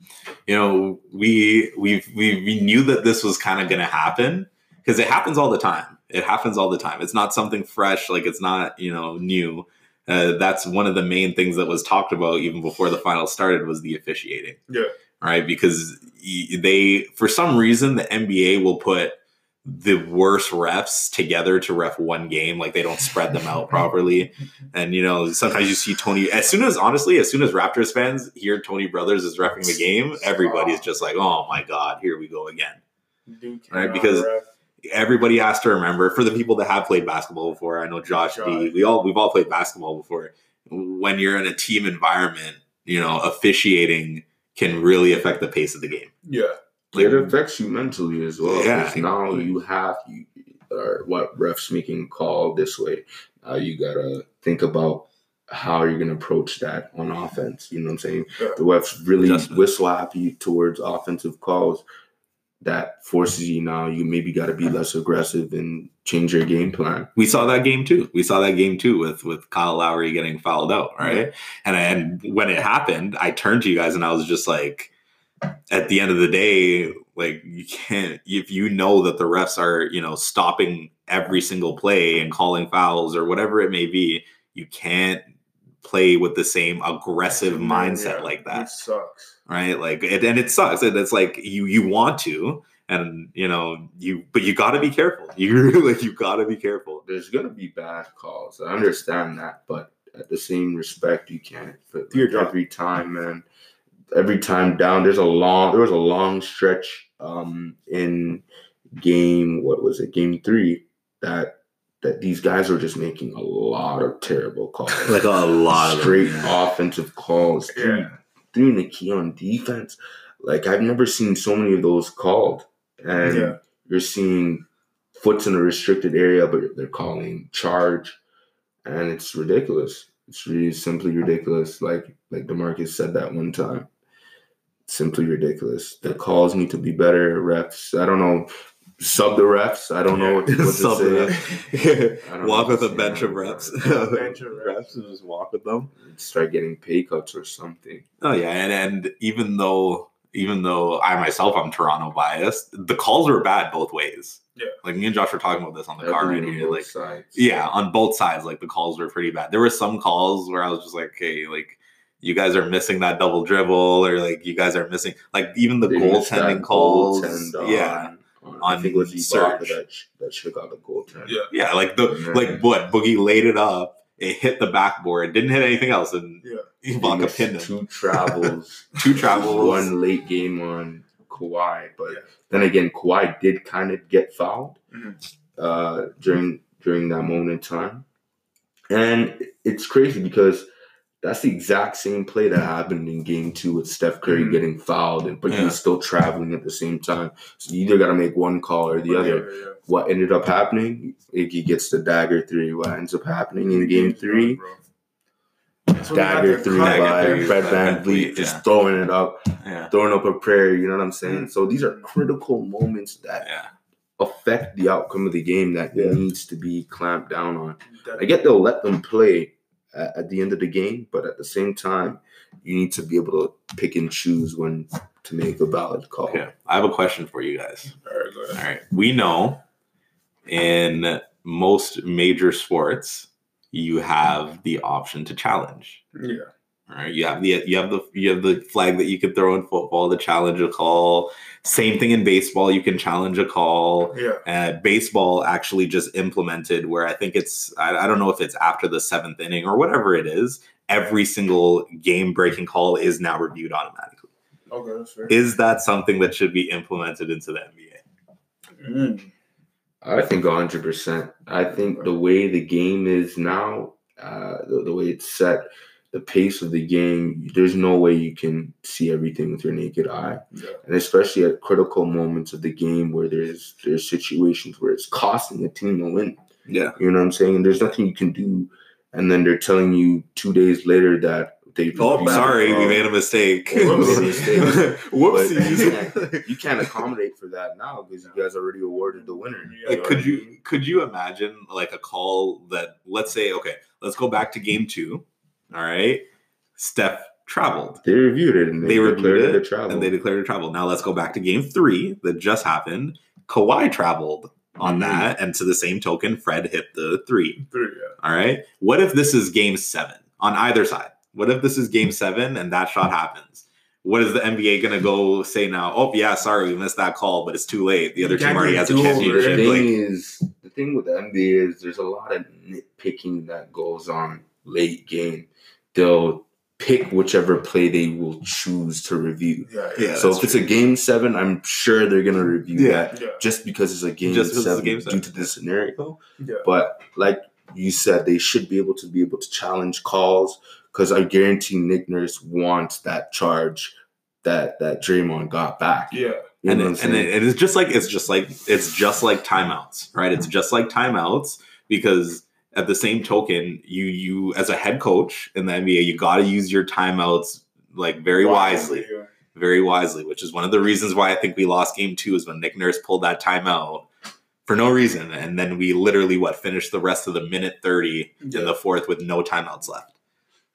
Speaker 3: you know we we we we knew that this was kind of going to happen because it happens all the time. It happens all the time. It's not something fresh, like it's not you know new. Uh, that's one of the main things that was talked about even before the final started was the officiating.
Speaker 1: Yeah.
Speaker 3: right? Because they, for some reason, the NBA will put the worst refs together to ref one game. Like they don't spread them out properly. And, you know, sometimes you see Tony, as soon as, honestly, as soon as Raptors fans hear Tony Brothers is refing the game, everybody's just like, oh my God, here we go again. Right, because-
Speaker 1: ref.
Speaker 3: Everybody has to remember for the people that have played basketball before. I know Josh, D, we all we've all played basketball before. When you're in a team environment, you know, officiating can really affect the pace of the game.
Speaker 1: yeah,
Speaker 3: Like,
Speaker 2: it affects you mentally as well.
Speaker 3: Yeah,
Speaker 2: now you have you or what refs making call this way. Now you gotta think about how you're gonna approach that on offense. You know what I'm saying?
Speaker 1: Yeah.
Speaker 2: The refs really
Speaker 3: Adjustment.
Speaker 2: whistle happy towards offensive calls. That forces you now. You maybe got to be less aggressive and change your game plan.
Speaker 3: we saw that game too. We saw that game too with with Kyle Lowry getting fouled out, right? And and when it happened, I turned to you guys and I was just like, at the end of the day, like you can't if you know that the refs are you know stopping every single play and calling fouls or whatever it may be, you can't play with the same aggressive mindset
Speaker 1: Yeah,
Speaker 3: like that
Speaker 1: It sucks.
Speaker 3: Right? Like, it, and it sucks. And it's like you you want to, and you know you, but you got to be careful. You like you got to be careful.
Speaker 2: There's gonna be bad calls. I understand that, but at the same respect, you can't. But
Speaker 1: Do your
Speaker 2: like
Speaker 1: job.
Speaker 2: every time, man. Every time down, there's a long. There was a long stretch um, in game. What was it? Game three. That that these guys were just making a lot of terrible calls.
Speaker 3: Like a lot of them,
Speaker 2: straight offensive calls.
Speaker 1: Yeah.
Speaker 2: The key on defense. Like I've never seen so many of those called, and
Speaker 1: Yeah.
Speaker 2: you're seeing foots in a restricted area, but they're calling charge, and it's ridiculous. It's really simply ridiculous. Like like Demarcus said that one time. Simply ridiculous. The calls need to be better. Refs, I don't know. Sub the refs. I don't know what, what to
Speaker 3: Sub
Speaker 2: say.
Speaker 3: the- walk with a bench of reps.
Speaker 1: Yeah, bench of reps.
Speaker 3: reps and just walk with them.
Speaker 2: Start getting pay cuts or something.
Speaker 3: Oh yeah, and and even though even though I myself I'm Toronto biased, the calls were bad both ways.
Speaker 1: Yeah.
Speaker 3: like me and Josh were talking about this on the car right here. Like
Speaker 2: sides.
Speaker 3: yeah, on both sides, like the calls were pretty bad. There were some calls where I was just like, okay, like you guys are missing that double dribble, or like you guys are missing like even the
Speaker 2: They missed
Speaker 3: goaltending calls.
Speaker 2: goaltend on-
Speaker 3: yeah,
Speaker 2: on,
Speaker 3: on
Speaker 2: I think it was Ibaka
Speaker 3: Serge.
Speaker 2: that sh- that should have got the goaltend.
Speaker 1: Yeah.
Speaker 3: yeah, like the
Speaker 2: Yeah.
Speaker 3: like what Boogie laid it up, it hit the backboard, didn't hit anything else, and
Speaker 1: Yeah.
Speaker 2: He
Speaker 3: Ibaka
Speaker 2: missed
Speaker 3: pinned him.
Speaker 2: two travels,
Speaker 3: Two travels.
Speaker 2: one late game on Kawhi. But
Speaker 1: Yeah.
Speaker 2: then again, Kawhi did kind of get fouled
Speaker 1: Mhm.
Speaker 2: uh, during during that moment in time, and it's crazy because. That's the exact same play that happened in game two with Steph Curry
Speaker 1: Mhm.
Speaker 2: getting fouled, and but he was still traveling at the same time. So you either got to make one call or the other.
Speaker 1: Yeah, yeah.
Speaker 2: what ended up happening, Iggy gets the dagger three. What ends up happening in game three,
Speaker 1: Bro. That's when we had
Speaker 2: dagger
Speaker 1: the
Speaker 2: three by
Speaker 3: three
Speaker 2: Fred
Speaker 3: by
Speaker 2: Van
Speaker 3: Van
Speaker 2: Vliet,
Speaker 3: Vleet,
Speaker 2: just
Speaker 3: yeah.
Speaker 2: throwing it up,
Speaker 3: yeah,
Speaker 2: throwing up a prayer. You know what I'm saying?
Speaker 1: Mm.
Speaker 2: So these are critical moments that
Speaker 3: yeah.
Speaker 2: affect the outcome of the game that
Speaker 1: Yeah.
Speaker 2: needs to be clamped down on. I get they'll let them play at, at the end of the game, but at the same time, you need to be able to pick and choose when to make a valid call.
Speaker 3: Okay, I have a question for you guys.
Speaker 1: All right, go ahead.
Speaker 3: right. We know in most major sports, you have the option to challenge.
Speaker 1: Yeah.
Speaker 3: All right. You have the you have the you have the flag that you could throw in football to challenge a call. Same thing in baseball. You can challenge a call.
Speaker 1: Yeah.
Speaker 3: Uh, baseball actually just implemented where I think it's I, I don't know if it's after the seventh inning or whatever it is. Every single game breaking call is now reviewed automatically.
Speaker 1: Okay, that's fair.
Speaker 3: Is that something that should be implemented into the NBA?
Speaker 1: Mm.
Speaker 2: I think 100%. I think the way the game is now, uh, the, the way it's set, the pace of the game, there's no way you can see everything with your naked eye.
Speaker 1: Yeah.
Speaker 2: And especially at critical moments of the game where there's there's situations where it's costing the team to win.
Speaker 3: Yeah.
Speaker 2: You know what I'm saying? And there's nothing you can do. And then they're telling you two days later that they
Speaker 3: Oh, sorry, we made a mistake.
Speaker 2: Oh, made a mistake.
Speaker 3: Whoopsies.
Speaker 2: you can't accommodate for that now because you guys already awarded the winner.
Speaker 3: Like, could you
Speaker 2: mean?
Speaker 3: could you imagine like a call that let's say okay, let's go back to game two. All right, Steph traveled
Speaker 2: They reviewed it and they,
Speaker 3: They reviewed
Speaker 2: declared
Speaker 3: it,
Speaker 2: it a travel.
Speaker 3: and they declared a travel. Now let's go back to game three that just happened. Kawhi traveled on
Speaker 2: Mhm.
Speaker 3: that, and to the same token, Fred hit the three.
Speaker 1: Three, yeah.
Speaker 3: All right. What if this is game seven on either side? What if this is game seven and that shot happens? what is the NBA gonna go say now? Oh yeah, sorry, we missed that call, but it's too late. The other team already has a
Speaker 1: do-over,
Speaker 2: The thing
Speaker 3: Like,
Speaker 2: is, the thing with the NBA is there's a lot of nitpicking that goes on late game. They'll pick whichever play they will choose to review.
Speaker 1: Yeah,
Speaker 3: Yeah,
Speaker 2: so
Speaker 3: that's
Speaker 2: if it's a game seven, I'm sure they're gonna review
Speaker 3: Yeah.
Speaker 2: that
Speaker 1: yeah,
Speaker 2: just because it's a game
Speaker 3: Just because it's a
Speaker 2: seven due to the scenario.
Speaker 1: yeah.
Speaker 2: But like you said, they should be able to be able to challenge calls because I guarantee Nick Nurse wants that charge that that Draymond got back.
Speaker 1: yeah.
Speaker 2: You
Speaker 3: and it, and it, it's just like it's just like it's just like timeouts, right? It's mm-hmm. just like timeouts because at the same token, you you as a head coach in the NBA, you got to use your timeouts like very wisely, very wisely. Which is one of the reasons why I think we lost Game Two is when Nick Nurse pulled that timeout for no reason, and then we literally what finished the rest of the minute thirty
Speaker 1: Yeah.
Speaker 3: in the fourth with no timeouts left.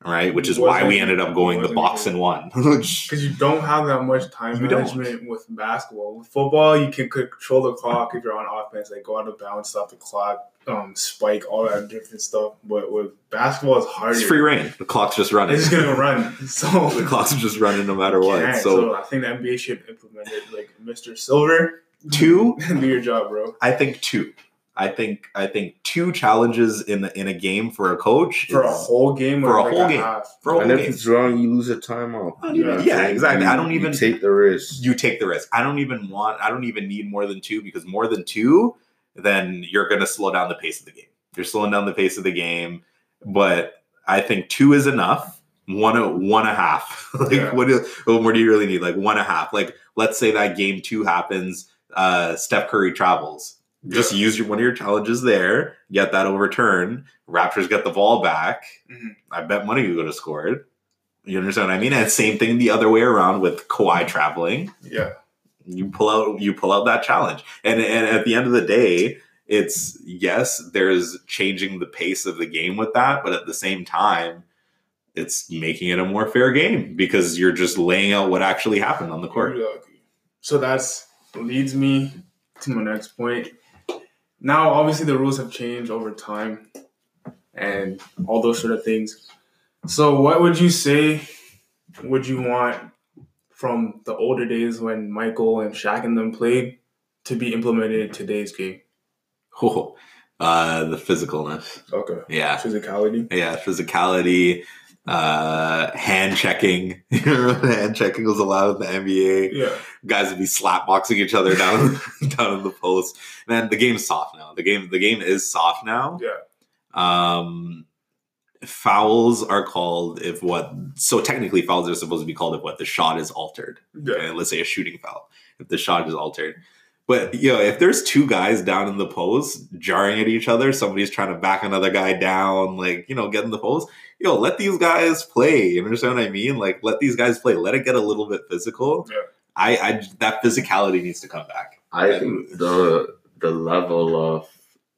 Speaker 3: Right, which is why we ended up going the box and one.
Speaker 1: Because you don't have that much time
Speaker 3: You don't.
Speaker 1: management with basketball. With football, you can control the clock if you're on offense, like go out of bounds, stop the clock, um, spike, all that different stuff. But with basketball, it's harder.
Speaker 3: it's free reign. The clock's just running.
Speaker 1: It's just gonna run. So
Speaker 3: the clock's just running no matter what. So,
Speaker 1: so I think the NBA should implement it. Like Mr. Silver,
Speaker 3: two,
Speaker 1: do your job, bro.
Speaker 3: I think two. I think I think two challenges in the, in a game for a coach
Speaker 1: For a whole game,
Speaker 3: for
Speaker 1: or
Speaker 3: a
Speaker 1: like
Speaker 3: whole game.
Speaker 1: half.
Speaker 3: for a
Speaker 2: and
Speaker 3: whole
Speaker 2: if
Speaker 3: game.
Speaker 2: it's wrong, you lose a timeout.
Speaker 3: I
Speaker 2: You know
Speaker 3: even-
Speaker 2: what I'm
Speaker 3: yeah,
Speaker 2: saying?
Speaker 3: exactly.
Speaker 2: You-
Speaker 3: I don't
Speaker 2: you
Speaker 3: even-
Speaker 2: take the risk.
Speaker 3: You take the risk. I don't even want. I don't even need more than two because more than two, then you're going to slow down the pace of the game. You're slowing down the pace of the game, but I think two is enough. One, one and a half. like
Speaker 1: Yeah.
Speaker 3: what? Do, what more do you really need? Like one and a half. Like let's say that game two happens. Uh, Steph Curry travels. Just use your one of your challenges there. Get that overturned. Raptors get the ball back.
Speaker 1: Mhm.
Speaker 3: I bet money you would have scored. You understand what I mean? And same thing the other way around with Kawhi traveling.
Speaker 1: Yeah,
Speaker 3: You pull out you pull out that challenge. And and at the end of the day, it's yes, there's changing the pace of the game with that, but at the same time, it's making it a more fair game because you're just laying out what actually happened on the court.
Speaker 1: So that's leads me to my next point. Now, obviously, the rules have changed over time, and all those sort of things. So, what would you say? Would you want from the older days when Michael and Shaq and them played to be implemented in today's game?
Speaker 3: Oh, uh, the physicalness.
Speaker 1: Okay,
Speaker 3: Yeah.
Speaker 1: physicality.
Speaker 3: Yeah, physicality, uh, hand checking. hand checking was allowed in the NBA.
Speaker 1: Yeah,
Speaker 3: Guys would be slap boxing each other down down in the post. Man, the game's soft now. The game the game is soft now.
Speaker 1: yeah,
Speaker 3: Um, fouls are called if what so technically fouls are supposed to be called if what the shot is altered.
Speaker 1: yeah.
Speaker 3: Okay, let's say a shooting foul if the shot is altered. But you know, if there's two guys down in the post jarring at each other, somebody's trying to back another guy down, like you know, get in the post. Yo, let these guys play. You understand what I mean? Like, let these guys play. Let it get a little bit physical.
Speaker 1: Yeah.
Speaker 3: I, I that physicality needs to come back.
Speaker 2: I think the the level of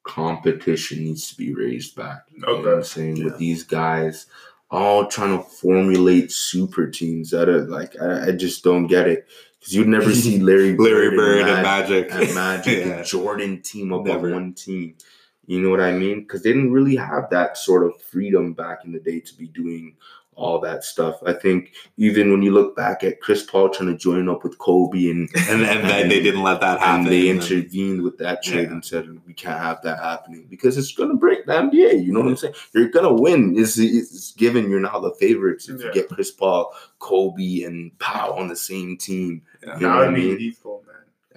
Speaker 2: competition needs to be raised back. You know what I'm saying
Speaker 3: Yeah.
Speaker 2: with these guys all trying to formulate super teams that are like I, I just don't get it because you'd never see Larry
Speaker 3: Larry Bird
Speaker 2: and
Speaker 3: and
Speaker 2: Mag-
Speaker 3: Magic.
Speaker 2: and Magic
Speaker 3: Yeah.
Speaker 2: and Jordan team up
Speaker 3: Never.
Speaker 2: on one team. You know what I mean? Because they didn't really have that sort of freedom back in the day to be doing all that stuff. I think even when you look back at Chris Paul trying to join up with Kobe and
Speaker 3: and then they, they didn't let that happen.
Speaker 2: and they
Speaker 3: And then-
Speaker 2: intervened with that trade
Speaker 3: Yeah.
Speaker 2: and said we can't have that happening because it's gonna break the NBA. You know what I'm saying? You're gonna win. It's, it's given you're now the favorites if
Speaker 1: Yeah.
Speaker 2: you get Chris Paul, Kobe, and Powell on the same team.
Speaker 3: Yeah.
Speaker 2: You know
Speaker 1: that
Speaker 2: what I mean?
Speaker 1: lethal, man.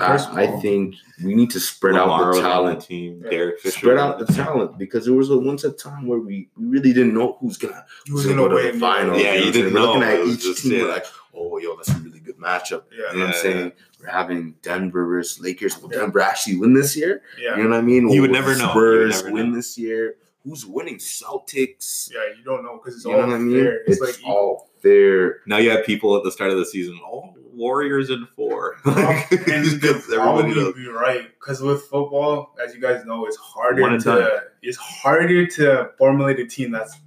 Speaker 2: I, I
Speaker 1: Paul.
Speaker 2: think we need to spread out
Speaker 3: Lamar
Speaker 2: the talent.
Speaker 3: the team.
Speaker 1: Yeah.
Speaker 3: Derek Fisher.
Speaker 2: Spread out
Speaker 3: on
Speaker 2: the talent because there was a once a time where we, we really didn't know who's gonna
Speaker 1: Who's
Speaker 2: who's
Speaker 1: gonna
Speaker 2: go to
Speaker 1: win?
Speaker 2: the final.
Speaker 3: Yeah, you
Speaker 2: know what
Speaker 3: didn't
Speaker 2: saying? We're looking at each
Speaker 3: just-
Speaker 2: team.
Speaker 3: yeah.
Speaker 2: We're like, oh, yo, that's a really good matchup.
Speaker 1: Yeah,
Speaker 2: You know what I'm
Speaker 3: Yeah,
Speaker 2: saying? We're having Denver versus Lakers. Will
Speaker 1: Yeah.
Speaker 2: Denver actually win this year?
Speaker 1: yeah.
Speaker 2: You know what I mean?
Speaker 3: You would
Speaker 2: Will
Speaker 3: never know. You
Speaker 2: Spurs win
Speaker 3: know.
Speaker 2: this year. Who's winning? Celtics.
Speaker 1: Yeah, you don't know because it's
Speaker 2: You
Speaker 1: all
Speaker 2: know what I mean?
Speaker 1: fair. It's,
Speaker 2: It's,
Speaker 1: like
Speaker 2: all fair.
Speaker 3: Now you have people at the start of the season, oh, Warriors in four.
Speaker 1: and
Speaker 3: everybody
Speaker 1: probably
Speaker 3: knows.
Speaker 1: be right because with football, as you guys know, it's harder to
Speaker 3: done.
Speaker 1: it's harder to formulate a team that's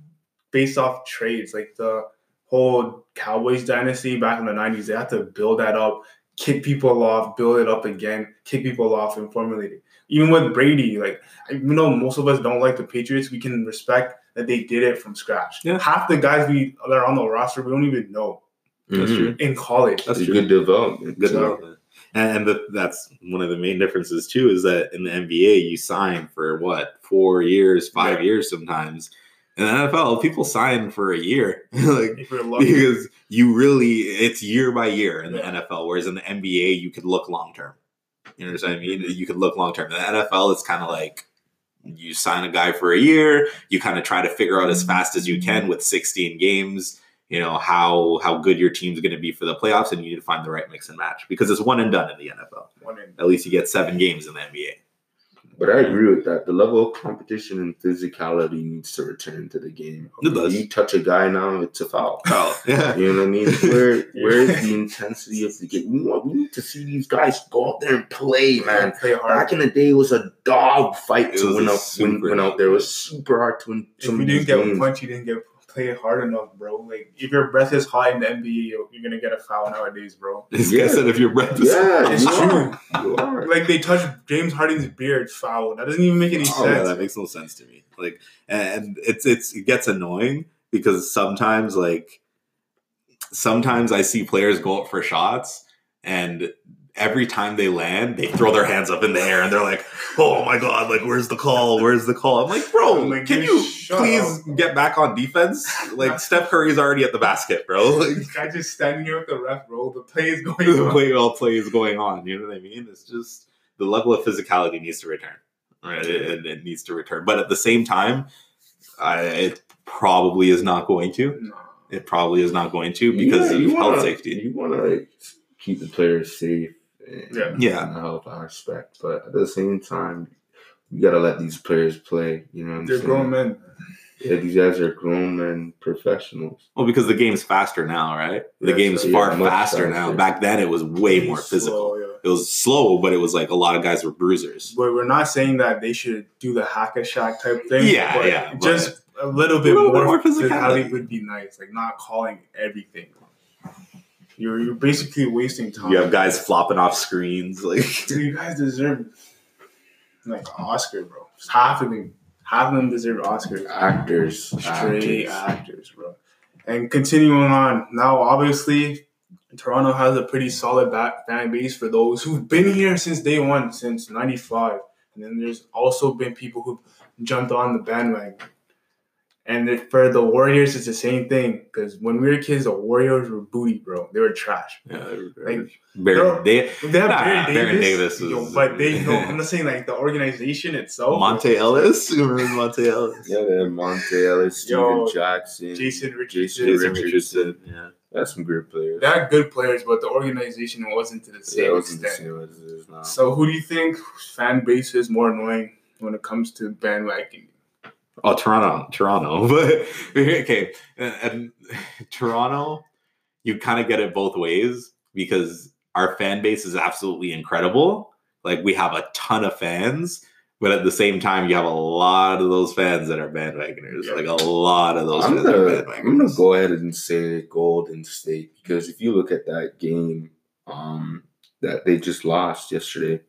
Speaker 1: based off trades. Like the whole Cowboys dynasty back in the nineties, they had to build that up, kick people off, build it up again, kick people off, and formulate it. Even with Brady, like even though most of us don't like the Patriots, we can respect that they did it from scratch.
Speaker 3: Yeah.
Speaker 1: Half the guys we that are on the roster, we don't even know.
Speaker 3: That's
Speaker 2: Mhm.
Speaker 3: true.
Speaker 1: in college.
Speaker 3: That's true.
Speaker 2: good development.
Speaker 3: Good
Speaker 2: So,
Speaker 3: development. And, and the, that's one of the main differences too is that in the NBA you sign for what four years, five
Speaker 1: Yeah.
Speaker 3: years sometimes. In the NFL, people sign for a year, like
Speaker 1: If you're lucky.
Speaker 3: because you really it's year by year in the NFL, whereas in the NBA you could look long term. You know what I mean? You could look long term. In the NFL, it's kind of like you sign a guy for a year, you kind of try to figure out as fast as you can with 16 games, you know, how how good your team's going to be for the playoffs, and you need to find the right mix and match because it's one and done in the NFL.
Speaker 1: One in-
Speaker 3: At least you get seven games in the NBA.
Speaker 2: But I agree with that. The level of competition and physicality needs to return to the game.
Speaker 3: It does.
Speaker 2: You touch a guy now, it's a foul.
Speaker 3: Oh, yeah.
Speaker 2: You know what I mean? Where where's the intensity of the game? We want we need to see these guys go out there and play, man.
Speaker 1: Play hard.
Speaker 2: Back in the day, it was a dog fight
Speaker 3: It
Speaker 2: to
Speaker 3: was
Speaker 2: win
Speaker 3: a.
Speaker 2: Win,
Speaker 3: super
Speaker 2: win out there. It was super hard to win
Speaker 1: if you didn't get
Speaker 2: games.
Speaker 1: punched, you didn't get play hard enough, bro. Like if your breath is hot in the NBA, you're, you're gonna get a foul nowadays, bro.
Speaker 3: This
Speaker 2: Yeah.
Speaker 3: guy said if your breath is
Speaker 2: Yeah,
Speaker 1: It's true.
Speaker 2: are. You are.
Speaker 1: Like they touched James Harden's beard, foul. That doesn't even make any
Speaker 3: Oh, yeah,
Speaker 1: sense.
Speaker 3: that makes no sense to me. Like, and it's it's it gets annoying because sometimes like sometimes I see players go up for shots and every time they land, they throw their hands up in the air and they're like, "Oh my god, like where's the call? Where's the call?" I'm like, "Bro,
Speaker 1: I'm like,
Speaker 3: can you please
Speaker 1: up."
Speaker 3: get back on defense? Like Steph Curry's already at the basket, bro. Like
Speaker 1: this guy just standing here with the ref, bro. The play is going
Speaker 3: the
Speaker 1: on.
Speaker 3: way all play is going on. You know what I mean? It's just the level of physicality needs to return. Right, it, it, it needs to return. But at the same time, I, it probably is not going to.
Speaker 1: No.
Speaker 3: It probably is not going to because
Speaker 2: Yeah,
Speaker 3: of
Speaker 2: you
Speaker 3: health
Speaker 2: wanna-
Speaker 3: safety.
Speaker 2: You want to like keep the players safe. And,
Speaker 1: Yeah.
Speaker 3: Yeah.
Speaker 2: and the health aspect, but at the same time, you gotta let these players play. You know what I'm
Speaker 1: They're
Speaker 2: saying?
Speaker 1: grown men.
Speaker 2: Yeah, these guys are grown men, professionals.
Speaker 3: Well, because the game's faster now, right? The
Speaker 1: Yeah,
Speaker 3: game's
Speaker 1: so-
Speaker 3: far
Speaker 2: yeah, much
Speaker 3: faster now. Back then, it was way more physical.
Speaker 1: Slow, yeah.
Speaker 3: It was slow, but it was like a lot of guys were bruisers.
Speaker 1: But we're not saying that they should do the hack a shack type thing.
Speaker 3: Yeah,
Speaker 1: but
Speaker 3: yeah, but-
Speaker 1: Just a little bit
Speaker 3: A little bit
Speaker 1: more,
Speaker 3: more physicality.
Speaker 1: physicality would be nice. Like not calling everything. You're you're basically wasting time.
Speaker 3: You have guys flopping off screens, like
Speaker 1: Dude, you guys deserve like an Oscar, bro. Half of them, half of them deserve Oscars.
Speaker 2: Actors,
Speaker 1: Straight
Speaker 2: actors.
Speaker 1: actors, bro. And continuing on, now obviously Toronto has a pretty solid back fan base for those who've been here since day one, since '95. And then there's also been people who've jumped on the bandwagon. And for the Warriors, it's the same thing. Because when we were kids, the Warriors were booty, bro. They were trash.
Speaker 3: yeah,
Speaker 1: Like,
Speaker 3: Baron, they,
Speaker 1: They have
Speaker 3: Nah,
Speaker 1: Baron Davis.
Speaker 3: Baron Davis
Speaker 1: yo, but they, no, I'm not saying like the organization itself.
Speaker 3: Monta Ellis. You remember Monta Ellis?
Speaker 2: Yeah, they had Monta Ellis, Steven
Speaker 1: Yo,
Speaker 2: Jackson,
Speaker 1: Jason Richardson.
Speaker 2: Jason
Speaker 3: Jason
Speaker 2: Richardson.
Speaker 3: Richardson. Yeah.
Speaker 2: That's some great players.
Speaker 1: They had good players, but the organization wasn't to the
Speaker 2: yeah,
Speaker 1: same
Speaker 2: it wasn't the
Speaker 1: extent.
Speaker 2: same as it is now.
Speaker 1: So, who do you think fan base is more annoying when it comes to bandwagon?
Speaker 3: Oh, Toronto, Toronto. But okay, and, and Toronto, you kind of get it both ways because our fan base is absolutely incredible. Like we have a ton of fans, but at the same time, you have a lot of those fans that are bandwagoners.
Speaker 1: Yeah.
Speaker 3: Like a lot of those
Speaker 2: I'm
Speaker 3: fans
Speaker 2: gonna,
Speaker 3: are
Speaker 2: I'm gonna go ahead and say Golden State because if you look at that game um, that they just lost yesterday,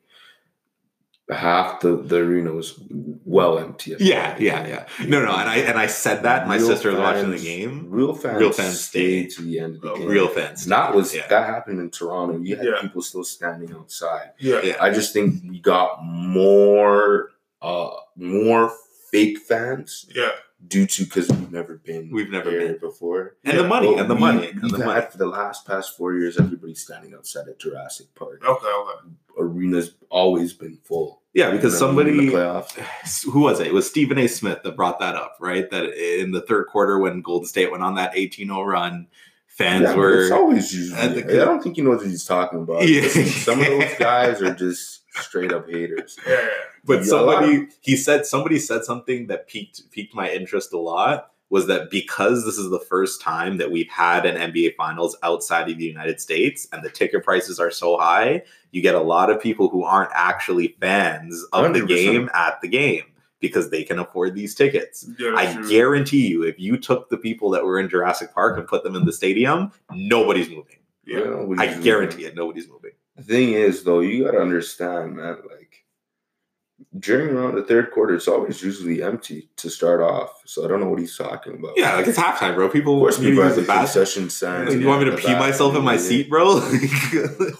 Speaker 2: half the, the arena was well empty. at the
Speaker 3: Yeah, yeah, yeah. No, no, and I and I said that. My
Speaker 2: Real
Speaker 3: sister was watching the game.
Speaker 2: Real fans,
Speaker 3: Real fans
Speaker 2: stayed
Speaker 3: stay.
Speaker 2: to the end of the
Speaker 1: Oh,
Speaker 2: game.
Speaker 3: Real fans.
Speaker 2: That was
Speaker 3: Yeah.
Speaker 2: that happened in Toronto. You had
Speaker 1: Yeah.
Speaker 2: people still standing outside.
Speaker 1: Yeah.
Speaker 3: Yeah.
Speaker 2: I just think we got more uh more fake fans
Speaker 1: Yeah.
Speaker 2: Due to because we've never been
Speaker 3: We've never been.
Speaker 2: before.
Speaker 3: And the money,
Speaker 2: But
Speaker 3: and the
Speaker 2: we-
Speaker 3: money, and the money.
Speaker 2: for the last past four years, everybody's standing outside of Jurassic Park.
Speaker 1: Okay. Okay.
Speaker 2: Arena's always been full.
Speaker 3: Yeah, because
Speaker 2: You know, in
Speaker 3: somebody
Speaker 2: the playoffs.
Speaker 3: who was it? It was Stephen A. Smith that brought that up, right? That in the third quarter when Golden State went on that 18-0 run, fans
Speaker 2: Yeah, but it's
Speaker 3: were
Speaker 2: always usually.
Speaker 3: at the-
Speaker 2: I don't think he knows what he's talking about.
Speaker 3: Yeah.
Speaker 2: Some of those guys are just straight up haters.
Speaker 1: Yeah. yeah.
Speaker 3: but
Speaker 2: Yeah,
Speaker 3: somebody he said somebody said something that piqued piqued my interest a lot was that because this is the first time that we've had an NBA finals outside of the United States and the ticket prices are so high, you get a lot of people who aren't actually fans of the
Speaker 2: 100%.
Speaker 3: game at the game because they can afford these tickets.
Speaker 1: Yeah,
Speaker 3: I
Speaker 1: true.
Speaker 3: guarantee you, if you took the people that were in Jurassic Park and put them in the stadium, nobody's moving.
Speaker 1: Yeah.
Speaker 2: You
Speaker 3: I
Speaker 2: just-
Speaker 3: guarantee it, nobody's moving.
Speaker 2: The thing is, though, you gotta understand, man. Like, during around the third quarter, it's always usually empty to start off. So I don't know what he's talking about.
Speaker 3: Yeah, like it's halftime, bro. People,
Speaker 2: of course, people
Speaker 3: use
Speaker 2: at the
Speaker 3: the bathroom.
Speaker 2: concession stands.
Speaker 3: Like, you want me to
Speaker 2: the
Speaker 3: pee myself in my
Speaker 2: bathroom,
Speaker 3: seat, bro?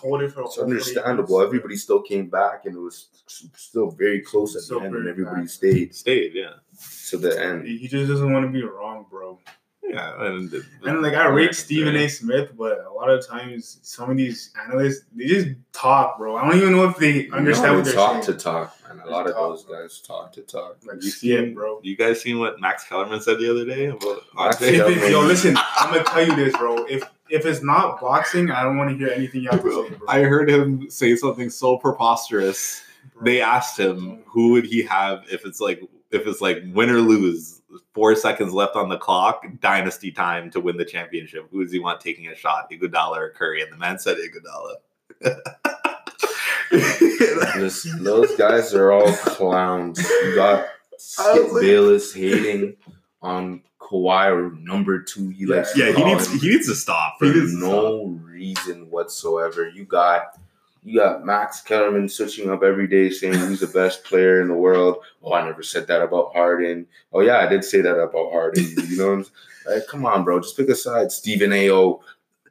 Speaker 1: Hold it for a
Speaker 2: It's understandable. Everybody still came back, and it was still very close at
Speaker 1: Still
Speaker 2: the end, and everybody
Speaker 1: back.
Speaker 2: stayed
Speaker 3: Stayed, yeah,
Speaker 2: to the end.
Speaker 1: He just doesn't want to be wrong, bro.
Speaker 3: Yeah. And,
Speaker 1: And like I rate Stephen A. Smith, but a lot of times some of these analysts they just talk, bro. I don't even know if they understand
Speaker 2: No,
Speaker 1: what
Speaker 2: they
Speaker 1: they're
Speaker 2: talk
Speaker 1: saying.
Speaker 2: to talk, man. A lot of
Speaker 1: talk,
Speaker 2: those
Speaker 1: bro.
Speaker 2: guys talk to talk.
Speaker 1: Like
Speaker 3: You
Speaker 1: see it, bro.
Speaker 3: You guys seen what Max Kellerman said the other day about
Speaker 1: yo, listen, I'm gonna tell you this, bro. If if it's not boxing, I don't want to hear anything you have to say, bro.
Speaker 3: I heard him say something so preposterous.
Speaker 1: Bro.
Speaker 3: They asked him who would he have if it's like if it's like win or lose, four seconds left on the clock, dynasty time to win the championship. Who does he want taking a shot, Iguodala or Curry? And the man said Iguodala.
Speaker 2: Listen, those guys are all clowns. You got
Speaker 1: I
Speaker 2: Skip
Speaker 1: like-
Speaker 2: Bayless hating on Kawhi or number two. He likes
Speaker 3: yeah, he needs he needs to stop.
Speaker 2: for
Speaker 3: He needs to
Speaker 2: no reason whatsoever. You got you got Max Kellerman switching up every day saying he's the best player in the world. Oh, I never said that about Harden. Oh yeah, I did say that about Harden. You know what I'm saying? Like, come on, bro. Just pick a side. Stephen A.O.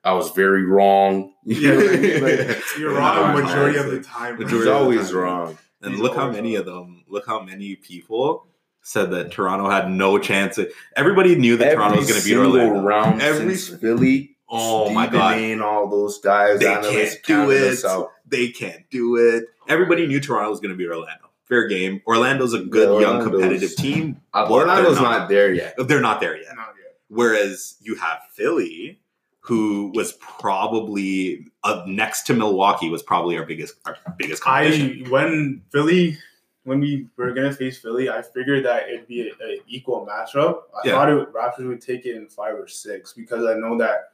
Speaker 2: I was very wrong.
Speaker 1: yeah, like, like, you're wrong
Speaker 2: Nah,
Speaker 1: majority of the time. bro.
Speaker 2: He's
Speaker 3: Majority of the
Speaker 2: always
Speaker 3: time.
Speaker 2: wrong.
Speaker 3: And
Speaker 1: He's
Speaker 3: look how many
Speaker 1: wrong.
Speaker 3: of them, look how many people said that Toronto had no chance. Everybody knew that Toronto was going to beat
Speaker 2: single
Speaker 3: Orlando.
Speaker 2: round
Speaker 3: Every-
Speaker 2: since Philly.
Speaker 3: Oh my God.
Speaker 2: A. and all those guys.
Speaker 3: They
Speaker 2: analysts
Speaker 3: can't do
Speaker 2: counting
Speaker 3: it.
Speaker 2: us.
Speaker 3: They can't do it. Everybody knew Toronto was going to be Orlando. Fair game. Orlando's a good,
Speaker 2: Yeah,
Speaker 3: young,
Speaker 2: Orlando's-
Speaker 3: competitive team.
Speaker 2: Uh, Orlando's
Speaker 3: they're not.
Speaker 2: not there yet.
Speaker 3: They're not there yet.
Speaker 1: Not yet.
Speaker 3: Whereas you have Philly, who was probably uh, next to Milwaukee, was probably our biggest, our biggest competition.
Speaker 1: I when Philly when we were gonna face Philly, I figured that it'd be an equal matchup. I
Speaker 3: Yeah.
Speaker 1: thought it, Raptors would take it in five or six because I know that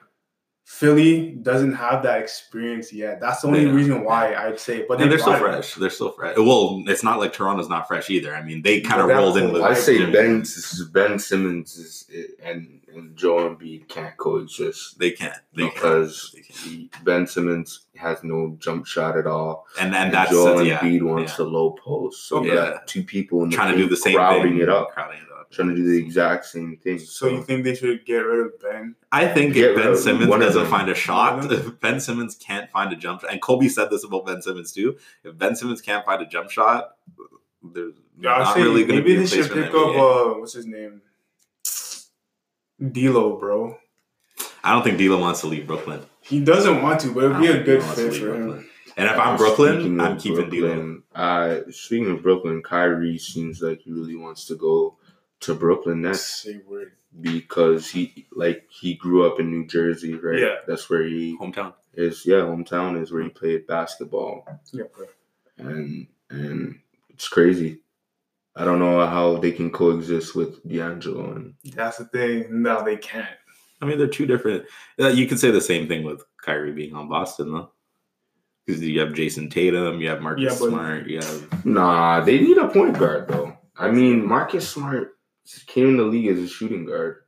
Speaker 1: Philly doesn't have that experience yet. That's the only
Speaker 3: Yeah.
Speaker 1: reason why I'd say. But
Speaker 3: and
Speaker 1: they
Speaker 3: they're still
Speaker 1: brought it.
Speaker 3: fresh. They're still fresh. Well, it's not like Toronto's not fresh either. I mean, they kind of rolled in with.
Speaker 2: I say
Speaker 1: Jimmy.
Speaker 2: Ben Ben Simmons is, and and Joel Embiid can't coexist
Speaker 3: They can't. They
Speaker 2: because
Speaker 3: can't. They can't.
Speaker 2: he, Ben Simmons has no jump shot at all,
Speaker 3: And and
Speaker 2: and
Speaker 3: that's
Speaker 2: Joel
Speaker 3: that's- yeah,
Speaker 2: Embiid wants
Speaker 3: yeah.
Speaker 2: the low post. So you
Speaker 3: Yeah.
Speaker 2: got two people in the
Speaker 3: trying to do the same
Speaker 2: crowding
Speaker 3: thing,
Speaker 2: it up,
Speaker 3: crowding it up.
Speaker 2: Trying to do the exact same thing.
Speaker 1: So you think they should get rid of Ben?
Speaker 3: I think
Speaker 2: Get
Speaker 3: if Ben Simmons doesn't find a shot, if Ben Simmons can't find a jump shot, and Kobe said this about Ben Simmons too. If Ben Simmons can't find a jump shot, there's
Speaker 1: Yeah,
Speaker 3: not
Speaker 1: say
Speaker 3: really going to
Speaker 1: maybe
Speaker 3: be a
Speaker 1: they should
Speaker 3: for
Speaker 1: pick up uh what's his name? D'Lo, bro.
Speaker 3: I don't think D'Lo wants to leave Brooklyn.
Speaker 1: He doesn't want to, but it'd be a good
Speaker 3: D'Lo wants
Speaker 1: fit
Speaker 3: leave
Speaker 1: for him.
Speaker 3: Brooklyn. And if I'm Brooklyn,
Speaker 2: Speaking
Speaker 3: I'm
Speaker 2: of
Speaker 3: keeping D'Lo.
Speaker 2: Brooklyn, Uh, speaking of Brooklyn, Kyrie seems like he really wants to go to Brooklyn Nets. Because he like he grew up in New Jersey, right?
Speaker 1: Yeah.
Speaker 2: That's where he
Speaker 3: Hometown.
Speaker 2: is. Yeah, hometown is where he played basketball,
Speaker 1: Yeah,
Speaker 2: and and it's crazy. I don't know how they can coexist with D'Angelo and
Speaker 1: That's the thing. No, they can't.
Speaker 3: I mean, they're two different. uh, You could say the same thing with Kyrie being on Boston, though. Because you have Jayson Tatum, you have Marcus
Speaker 1: Yeah, but-
Speaker 3: Smart, you have
Speaker 2: nah. They need a point guard though. I mean, Marcus Smart came in the league as a shooting guard.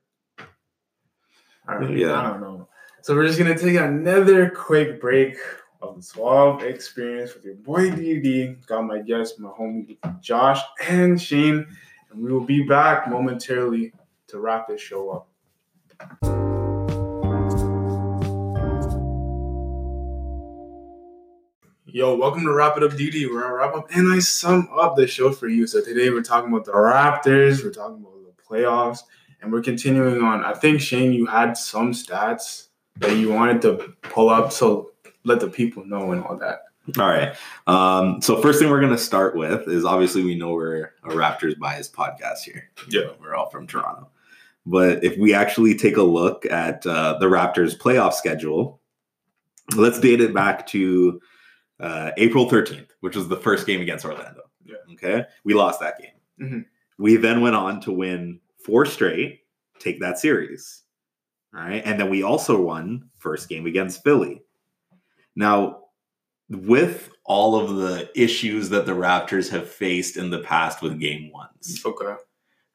Speaker 1: All right,
Speaker 3: Yeah.
Speaker 1: I don't know. So we're just gonna take another quick break of the Suave experience with your boy DD. Got my guest, my homie Josh and Shane, and we will be back momentarily to wrap this show up. Yo, welcome to Wrap It Up DD, where I wrap up and I sum up the show for you. So today we're talking about the Raptors, we're talking about the playoffs, and we're continuing on. I think Shane, you had some stats that you wanted to pull up, so let the people know and all that.
Speaker 3: All right. Um, so first thing we're gonna start with is obviously we know we're a Raptors bias podcast here.
Speaker 1: Yeah.
Speaker 3: We're all from Toronto. But if we actually take a look at uh, the Raptors playoff schedule, let's date it back to uh, April 13th, which was the first game against Orlando.
Speaker 1: Yeah.
Speaker 3: Okay. We lost that game.
Speaker 1: Mhm.
Speaker 3: We then went on to win four straight, take that series. All right. And then we also won first game against Philly. Now, with all of the issues that the Raptors have faced in the past with game ones,
Speaker 1: Okay.
Speaker 3: all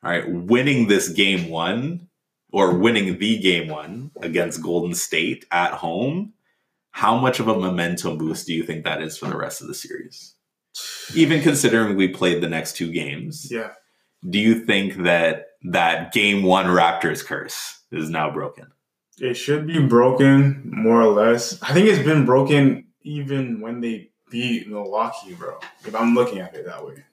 Speaker 3: right, winning this game one or winning the game one against Golden State at home, how much of a momentum boost do you think that is for the rest of the series? even considering we played the next two games,
Speaker 1: Yeah.
Speaker 3: do you think that that game one Raptors curse is now broken?
Speaker 1: It should be broken more or less. I think it's been broken even when they beat Milwaukee, bro. If I'm looking at it that way.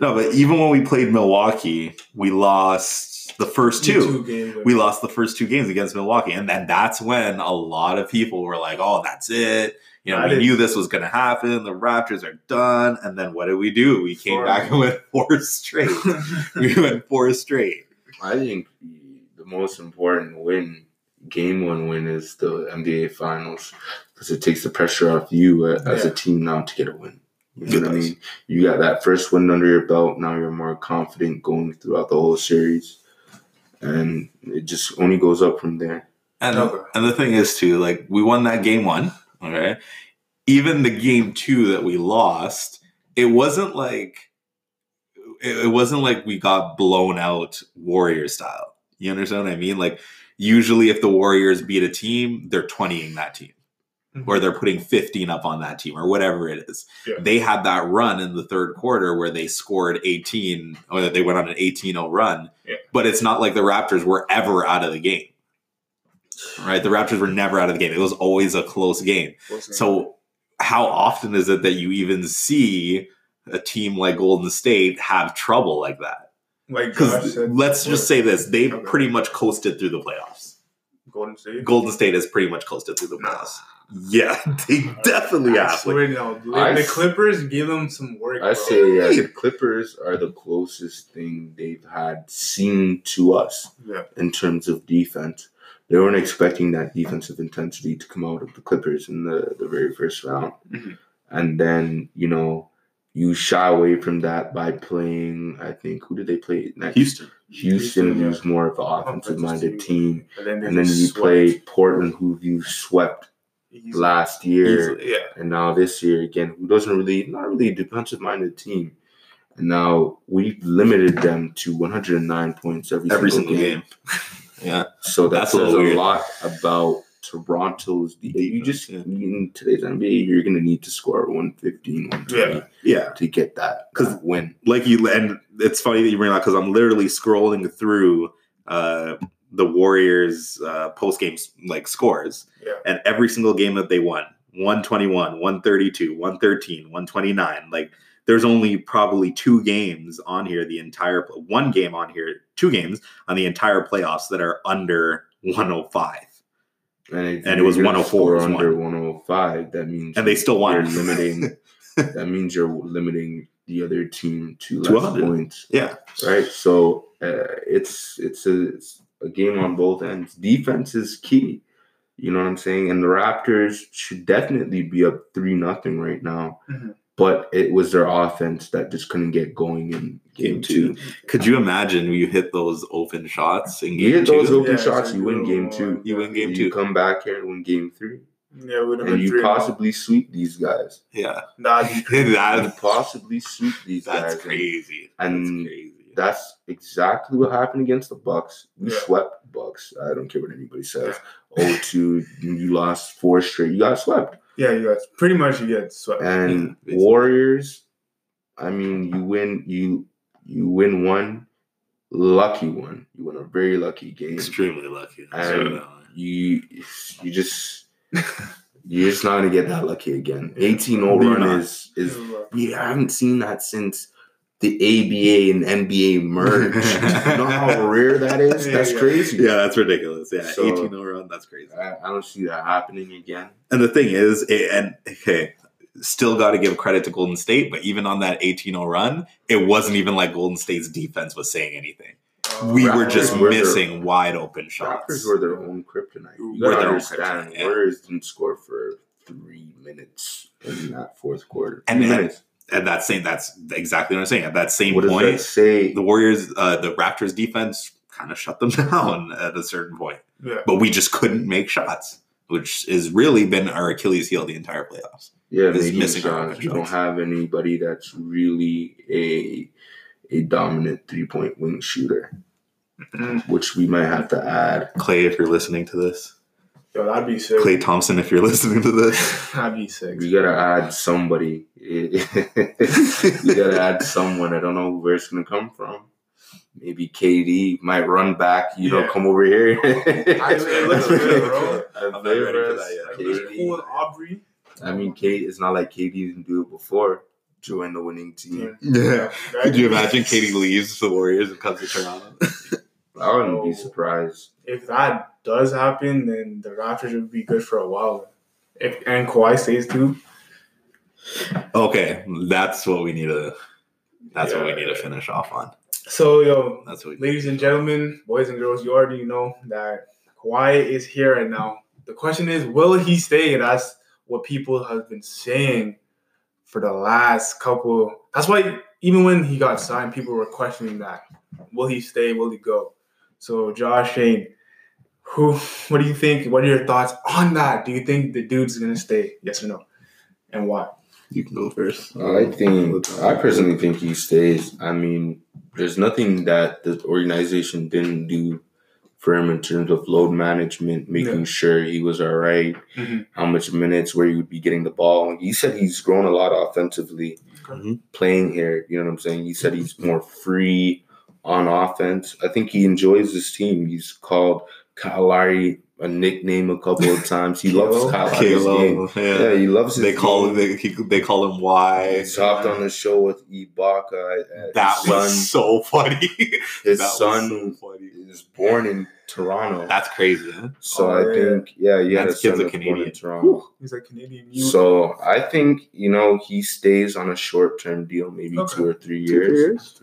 Speaker 3: No, but even when we played Milwaukee, we lost the first two.
Speaker 1: games.
Speaker 3: We lost the first two games against Milwaukee, and then that's when a lot of people were like, "Oh, that's it." You know,
Speaker 1: I
Speaker 3: we
Speaker 1: didn't-
Speaker 3: knew this was going to happen. The Raptors are done, and then what did we do? We came
Speaker 1: Four.
Speaker 3: back and went four straight. we went four straight.
Speaker 2: I think the, the most important win, game one win, is the NBA Finals because it takes the pressure off you uh, as
Speaker 1: Yeah.
Speaker 2: a team now to get a win. You know
Speaker 3: It
Speaker 2: what I mean? You got that first win under your belt. Now you're more confident going throughout the whole series, and it just only goes up from there.
Speaker 3: And
Speaker 1: Okay.
Speaker 3: and the thing is too, like we won that game one. Okay, even the game two that we lost, it wasn't like it, it wasn't like we got blown out Warrior style. You understand what I mean? Like usually, if the Warriors beat a team, they're twentying that team.
Speaker 1: Mhm.
Speaker 3: Or they're putting 15 up on that team, or whatever it is.
Speaker 1: Yeah.
Speaker 3: They had that run in the third quarter where they scored 18, or that they went on an 18 0 run.
Speaker 1: Yeah.
Speaker 3: But it's not like the Raptors were ever out of the game right? The Raptors were never out of the game. It was always a close game. So, how often is it that you even see a team like Golden State have trouble like that?
Speaker 1: like
Speaker 3: Because let's just say this: they've
Speaker 1: Okay.
Speaker 3: pretty much coasted through the playoffs.
Speaker 1: Golden State.
Speaker 3: Golden State has pretty much coasted through the playoffs. Yeah, they definitely
Speaker 1: I
Speaker 3: have. Like,
Speaker 1: no, dude.
Speaker 2: I
Speaker 1: the
Speaker 2: s-
Speaker 1: Clippers give them some work.
Speaker 2: I
Speaker 1: bro.
Speaker 2: say yeah, the Clippers are the closest thing they've had seen to us
Speaker 1: Yeah.
Speaker 2: in terms of defense. They weren't expecting that defensive intensity to come out of the Clippers in the, the very first round.
Speaker 1: Mhm.
Speaker 2: And then, you know, you shy away from that by playing, I think, who did they play next?
Speaker 3: Houston.
Speaker 2: Houston,
Speaker 1: Houston, yeah.
Speaker 2: more of an offensive minded
Speaker 1: Offensive
Speaker 2: team.
Speaker 1: But then,
Speaker 2: And then you
Speaker 1: swept
Speaker 2: play Portland, who you swept
Speaker 1: easily.
Speaker 2: last year.
Speaker 3: Easily.
Speaker 1: Yeah.
Speaker 2: And now this year again, who doesn't really not really a defensive minded team. And now we've limited them to 109 points every,
Speaker 3: Every
Speaker 2: single,
Speaker 3: single
Speaker 2: game.
Speaker 3: game. Yeah.
Speaker 2: So that
Speaker 3: That's a
Speaker 2: says
Speaker 3: little
Speaker 2: a lot about Toronto's. de- You just
Speaker 3: Yeah.
Speaker 2: in today's NBA, you're gonna need to score 115, 120
Speaker 1: Yeah.
Speaker 3: Yeah.
Speaker 2: to get that because win.
Speaker 3: like you and it's funny that you bring that because i'm literally scrolling through uh the warriors uh post game like scores
Speaker 1: Yeah.
Speaker 3: and every single game that they won 121 132 113 129 like there's only probably two games on here the entire one game on here two games on the entire playoffs that are under 105
Speaker 2: And, if
Speaker 3: And it was 104
Speaker 2: score
Speaker 3: was
Speaker 2: under 105. That means
Speaker 3: and they still won
Speaker 2: you're limiting. that means you're limiting the other team to
Speaker 3: To
Speaker 2: less points.
Speaker 3: yeah
Speaker 2: right? So uh, it's it's a it's a game on both ends. Defense is key. You know what I'm saying? And the Raptors should definitely be up three nothing right now.
Speaker 1: Mhm.
Speaker 2: But it was their offense that just couldn't get going in game,
Speaker 3: Game
Speaker 2: two.
Speaker 3: two. could you imagine you hit those open shots in
Speaker 2: You
Speaker 3: game
Speaker 2: hit
Speaker 3: two
Speaker 2: those open
Speaker 1: Yeah,
Speaker 2: shots, you win game
Speaker 1: on.
Speaker 2: two.
Speaker 3: you win game
Speaker 2: you
Speaker 3: two
Speaker 2: come back here and win game three,
Speaker 1: Yeah, would have
Speaker 2: and
Speaker 1: been
Speaker 2: you
Speaker 1: three.
Speaker 2: possibly sweep these guys.
Speaker 3: yeah
Speaker 1: Nah, you-
Speaker 2: You
Speaker 3: that,
Speaker 2: possibly sweep these
Speaker 3: that's
Speaker 2: guys.
Speaker 3: crazy
Speaker 2: And
Speaker 3: that's crazy
Speaker 2: That's exactly what happened against the Bucks. We
Speaker 1: Yeah.
Speaker 2: swept Bucks. I don't care what anybody says. Oh, two, you lost four straight. You got swept.
Speaker 1: Yeah, you got pretty much you get swept.
Speaker 2: And
Speaker 3: Yeah, basically.
Speaker 2: Warriors, I mean, you win. You you win one lucky one. You win a very lucky game.
Speaker 3: extremely lucky
Speaker 2: And you you just you're just not gonna get that lucky again. 18 0
Speaker 3: You're
Speaker 2: run is is yeah, I haven't seen that since the ABA and NBA merged. you know how rare that is?
Speaker 1: Yeah,
Speaker 2: That's
Speaker 1: yeah.
Speaker 2: crazy.
Speaker 3: yeah that's ridiculous yeah
Speaker 2: So-
Speaker 3: 18 0 run that's crazy
Speaker 2: I, I don't see that happening again.
Speaker 3: and the thing is it, and okay still got to give credit to golden state but even on that 18-0 run it wasn't even like golden state's defense was saying anything
Speaker 1: Uh,
Speaker 3: we were just
Speaker 2: were their-
Speaker 3: missing wide open shots
Speaker 2: Raptors were their own kryptonite. You
Speaker 3: Were
Speaker 2: gotta
Speaker 3: their own kryptonite.
Speaker 2: Warriors didn't score for three minutes in that fourth quarter.
Speaker 3: And
Speaker 2: Three
Speaker 3: then-
Speaker 2: minutes.
Speaker 3: And that's saying that's exactly what i'm saying at that same
Speaker 2: What does that
Speaker 3: point
Speaker 2: say?
Speaker 3: the warriors uh, the raptors defense kind of shut them down at a certain point
Speaker 1: yeah.
Speaker 3: but we just couldn't make shots which has really been our achilles heel the entire playoffs
Speaker 2: Yeah,
Speaker 3: is
Speaker 2: making
Speaker 3: missing our
Speaker 2: shots. You
Speaker 3: offense.
Speaker 2: don't have anybody that's really a a dominant three point wing shooter,
Speaker 1: Mhm.
Speaker 2: which we might have to add.
Speaker 3: Klay if you're listening to this
Speaker 1: Yo, that'd be sick.
Speaker 3: Klay Thompson, if you're listening to this,
Speaker 1: That'd be sick.
Speaker 2: You gotta add somebody. you gotta add someone. I don't know where it's gonna come from. Maybe KD might run back. You know,
Speaker 1: Yeah.
Speaker 2: come over here.
Speaker 1: I- it looks good, bro.
Speaker 2: I
Speaker 3: I'm not ready
Speaker 2: for
Speaker 3: for that yet.
Speaker 2: KD.
Speaker 1: cool Aubrey.
Speaker 2: I mean, Kate. It's not like KD didn't do it before. Join the winning team.
Speaker 3: yeah.
Speaker 1: That-
Speaker 3: Could you imagine KD leaves the Warriors and comes to Toronto?
Speaker 2: I wouldn't be
Speaker 1: Oh.
Speaker 2: surprised.
Speaker 1: If that does happen, then the Raptors would be good for a while. If and Kawhi stays too.
Speaker 3: Okay, that's what we need to. That's what we need to finish off on.
Speaker 1: So yo,
Speaker 3: That's what
Speaker 1: ladies and gentlemen, boys and girls, you already know that Kawhi is here right now. The question is, will he stay? That's what people have been saying for the last couple. That's why even when he got signed, people were questioning that. Will he stay? Will he go? So Josh Shane, who what do you think? What are your thoughts on that? Do you think the dude's gonna stay? Yes or no? And why?
Speaker 3: You can go first.
Speaker 2: I think I personally think he stays. I mean, there's nothing that the organization didn't do for him in terms of load management, making
Speaker 1: Yeah.
Speaker 2: sure he was all right,
Speaker 1: Mhm.
Speaker 2: how much minutes, where he would be getting the ball. He said he's grown a lot offensively
Speaker 3: Mhm.
Speaker 2: playing here. You know what I'm saying? He said he's more free on offense. I think he enjoys his team. He's called Lowry a nickname a couple of times. He loves
Speaker 1: Kalo?
Speaker 2: Kyle Lowry's game. Yeah,
Speaker 3: yeah.
Speaker 2: he loves his
Speaker 3: They call
Speaker 2: game.
Speaker 3: him. They, he, they call him Y.
Speaker 2: He's hopped on the show with Ibaka.
Speaker 3: That
Speaker 2: his
Speaker 3: was
Speaker 2: son,
Speaker 3: so funny.
Speaker 2: his
Speaker 3: that was
Speaker 2: son
Speaker 3: so funny.
Speaker 2: is born in Toronto.
Speaker 3: That's crazy. Huh?
Speaker 2: so
Speaker 1: Oh,
Speaker 2: I
Speaker 1: yeah.
Speaker 2: think, yeah, he had a
Speaker 3: That kid's
Speaker 2: son
Speaker 3: a
Speaker 2: that's born
Speaker 3: Canadian.
Speaker 2: in Toronto.
Speaker 1: He's a Canadian youth.
Speaker 2: So I think you know he stays on a short term deal, maybe
Speaker 1: Okay.
Speaker 2: two or three years,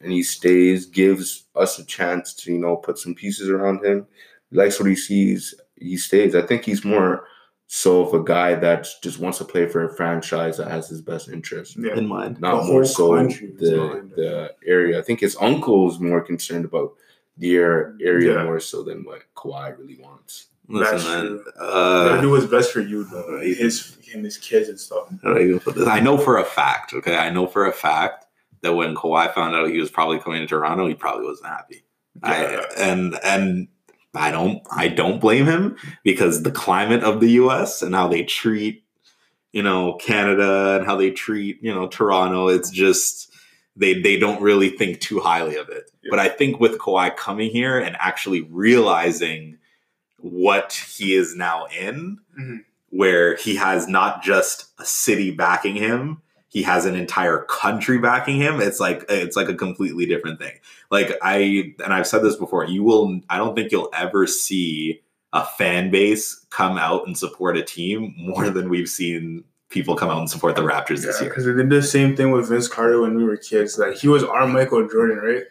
Speaker 2: and he stays, gives us a chance to you know put some pieces around him. He likes what he sees. He stays. I think he's more so of a guy that just wants to play for a franchise that has his best interest.
Speaker 1: yeah.
Speaker 3: In mind.
Speaker 2: not
Speaker 1: The
Speaker 2: more so
Speaker 1: country
Speaker 2: the the area. I think his uncle is more concerned about their area
Speaker 1: Yeah.
Speaker 2: more so than what Kawhi really wants.
Speaker 3: Listen,
Speaker 1: That's
Speaker 3: man.
Speaker 1: true.
Speaker 3: Uh,
Speaker 1: Gotta do what's best for you, though.
Speaker 3: Right.
Speaker 1: His and his kids and stuff.
Speaker 3: I even put this? I know for a fact, okay, I know for a fact that when Kawhi found out he was probably coming to Toronto, he probably wasn't happy.
Speaker 1: Yeah.
Speaker 3: I, and and I don't I don't blame him because the climate of the US and how they treat, you know, Canada and how they treat, you know, Toronto, it's just they they don't really think too highly of it.
Speaker 1: Yeah.
Speaker 3: But I think with Kawhi coming here and actually realizing what he is now in,
Speaker 1: Mhm.
Speaker 3: where he has not just a city backing him, he has an entire country backing him. It's like it's like a completely different thing. Like I and I've said this before, you will I don't think you'll ever see a fan base come out and support a team more than we've seen people come out and support the Raptors this year.
Speaker 1: because they did the same thing with Vince Carter when we were kids. Like he was our Michael Jordan, right?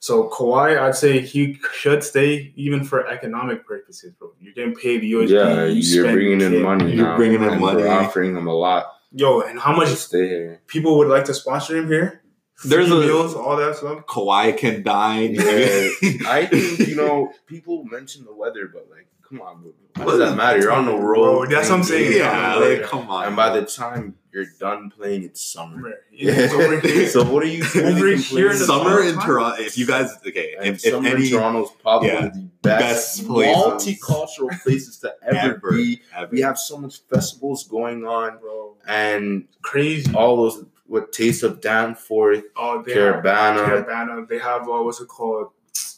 Speaker 1: So Kawhi, I'd say he should stay even for economic purposes, bro. You're getting paid USD.
Speaker 2: yeah,
Speaker 1: you
Speaker 2: you're bringing in money
Speaker 3: You're
Speaker 2: now.
Speaker 3: bringing in money.
Speaker 2: We're offering him a lot
Speaker 1: Yo, and how much
Speaker 2: to stay here.
Speaker 1: people would like to sponsor him here?
Speaker 3: There's
Speaker 1: Free
Speaker 3: a-
Speaker 1: meals, all that stuff.
Speaker 3: Kawhi can dine.
Speaker 2: Yeah, I think you know people mention the weather, but like, come on, bro. what does that matter? You're on the road.
Speaker 1: Bro, that's what I'm saying.
Speaker 3: yeah, like come on.
Speaker 2: and by the time you're done playing, it's summer.
Speaker 1: It's over here.
Speaker 2: so what are you
Speaker 1: Over
Speaker 2: really
Speaker 1: here in the
Speaker 3: summer in? Toronto. If you guys okay,
Speaker 2: And
Speaker 3: if, if
Speaker 2: summer
Speaker 3: any
Speaker 2: in Toronto is probably
Speaker 3: yeah,
Speaker 2: one of the best,
Speaker 3: best places.
Speaker 2: multicultural places to ever,
Speaker 3: Ever.
Speaker 2: be.
Speaker 3: ever,
Speaker 2: We have so much festivals going on,
Speaker 1: bro.
Speaker 2: and
Speaker 1: Crazy.
Speaker 2: all those what Taste of Danforth,
Speaker 1: Oh, they have
Speaker 2: Caravana,
Speaker 1: Caravana. They have uh, what's it called?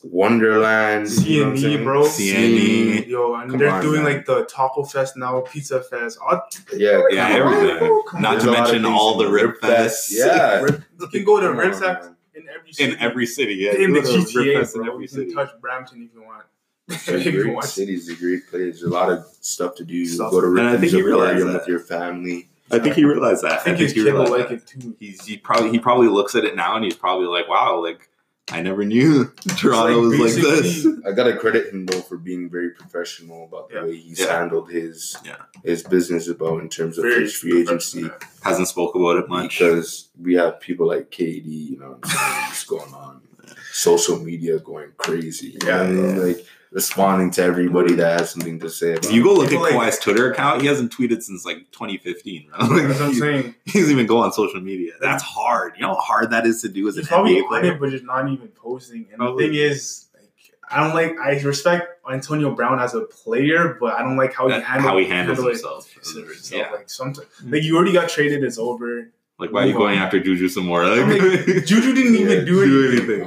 Speaker 2: Wonderland, you know what
Speaker 1: CNE, bro.
Speaker 3: CNE.
Speaker 1: Yo, and
Speaker 2: Come
Speaker 1: they're
Speaker 2: on,
Speaker 1: doing
Speaker 2: man.
Speaker 1: like the Taco Fest now, Pizza Fest. All,
Speaker 2: Yeah,
Speaker 3: Yeah,
Speaker 2: come
Speaker 3: everything. Not
Speaker 1: on.
Speaker 3: to
Speaker 2: There's a lot of
Speaker 3: mention all the Rib Fests.
Speaker 2: Yeah,
Speaker 1: Rip- you can go to
Speaker 2: Come Rib
Speaker 1: Fest in every city.
Speaker 3: in every city. Yeah,
Speaker 1: in the
Speaker 3: Go Rip
Speaker 1: GTA,
Speaker 3: Fest in
Speaker 1: bro.
Speaker 3: every
Speaker 1: You can touch Brampton if you want.
Speaker 2: It's
Speaker 1: if
Speaker 2: a great
Speaker 1: want.
Speaker 2: city. It's a great place. There's a lot of stuff to do.
Speaker 1: Stuff.
Speaker 2: go to
Speaker 3: And I think he realized that.
Speaker 2: with your family.
Speaker 3: I think he realized that.
Speaker 1: I think his
Speaker 3: he
Speaker 1: kid will
Speaker 3: realized
Speaker 1: like
Speaker 3: that.
Speaker 1: it too.
Speaker 3: He's he probably he probably looks at it now and he's probably like, wow, like I never knew Toronto was like this.
Speaker 2: I gotta credit him though for being very professional about the
Speaker 1: Yeah.
Speaker 2: way he's
Speaker 3: Yeah.
Speaker 2: handled his
Speaker 3: Yeah.
Speaker 2: his business about in terms of
Speaker 1: Very
Speaker 2: his free agency.
Speaker 1: professional.
Speaker 3: Hasn't spoke about it much.
Speaker 2: Because we have people like KD, you know, what I'm saying, what's going on, social media going crazy. You know,
Speaker 3: yeah.
Speaker 2: like responding to everybody that has something to say. About
Speaker 3: If you go look at
Speaker 1: People like-
Speaker 3: Kawhi's Twitter account, he hasn't tweeted since like 2015. Bro. Like,
Speaker 1: That's what I'm saying.
Speaker 3: he doesn't even go on social media. That's hard. You know how hard that is to do as an
Speaker 1: He's probably
Speaker 3: NBA
Speaker 1: on
Speaker 3: player.
Speaker 1: it, but just not even posting. And
Speaker 3: Probably.
Speaker 1: the thing is, like, I don't like. I respect Antonio Brown as a player, but I don't like how he
Speaker 3: That-
Speaker 1: handled
Speaker 3: how he handles
Speaker 1: handled it
Speaker 3: himself.
Speaker 1: himself.
Speaker 3: Yeah.
Speaker 1: Like sometimes, hmm. like you already got traded. It's over.
Speaker 3: Like, why are you going after Juju some more? Like,
Speaker 1: like, Juju didn't
Speaker 2: Yeah,
Speaker 1: even do
Speaker 3: do
Speaker 1: anything.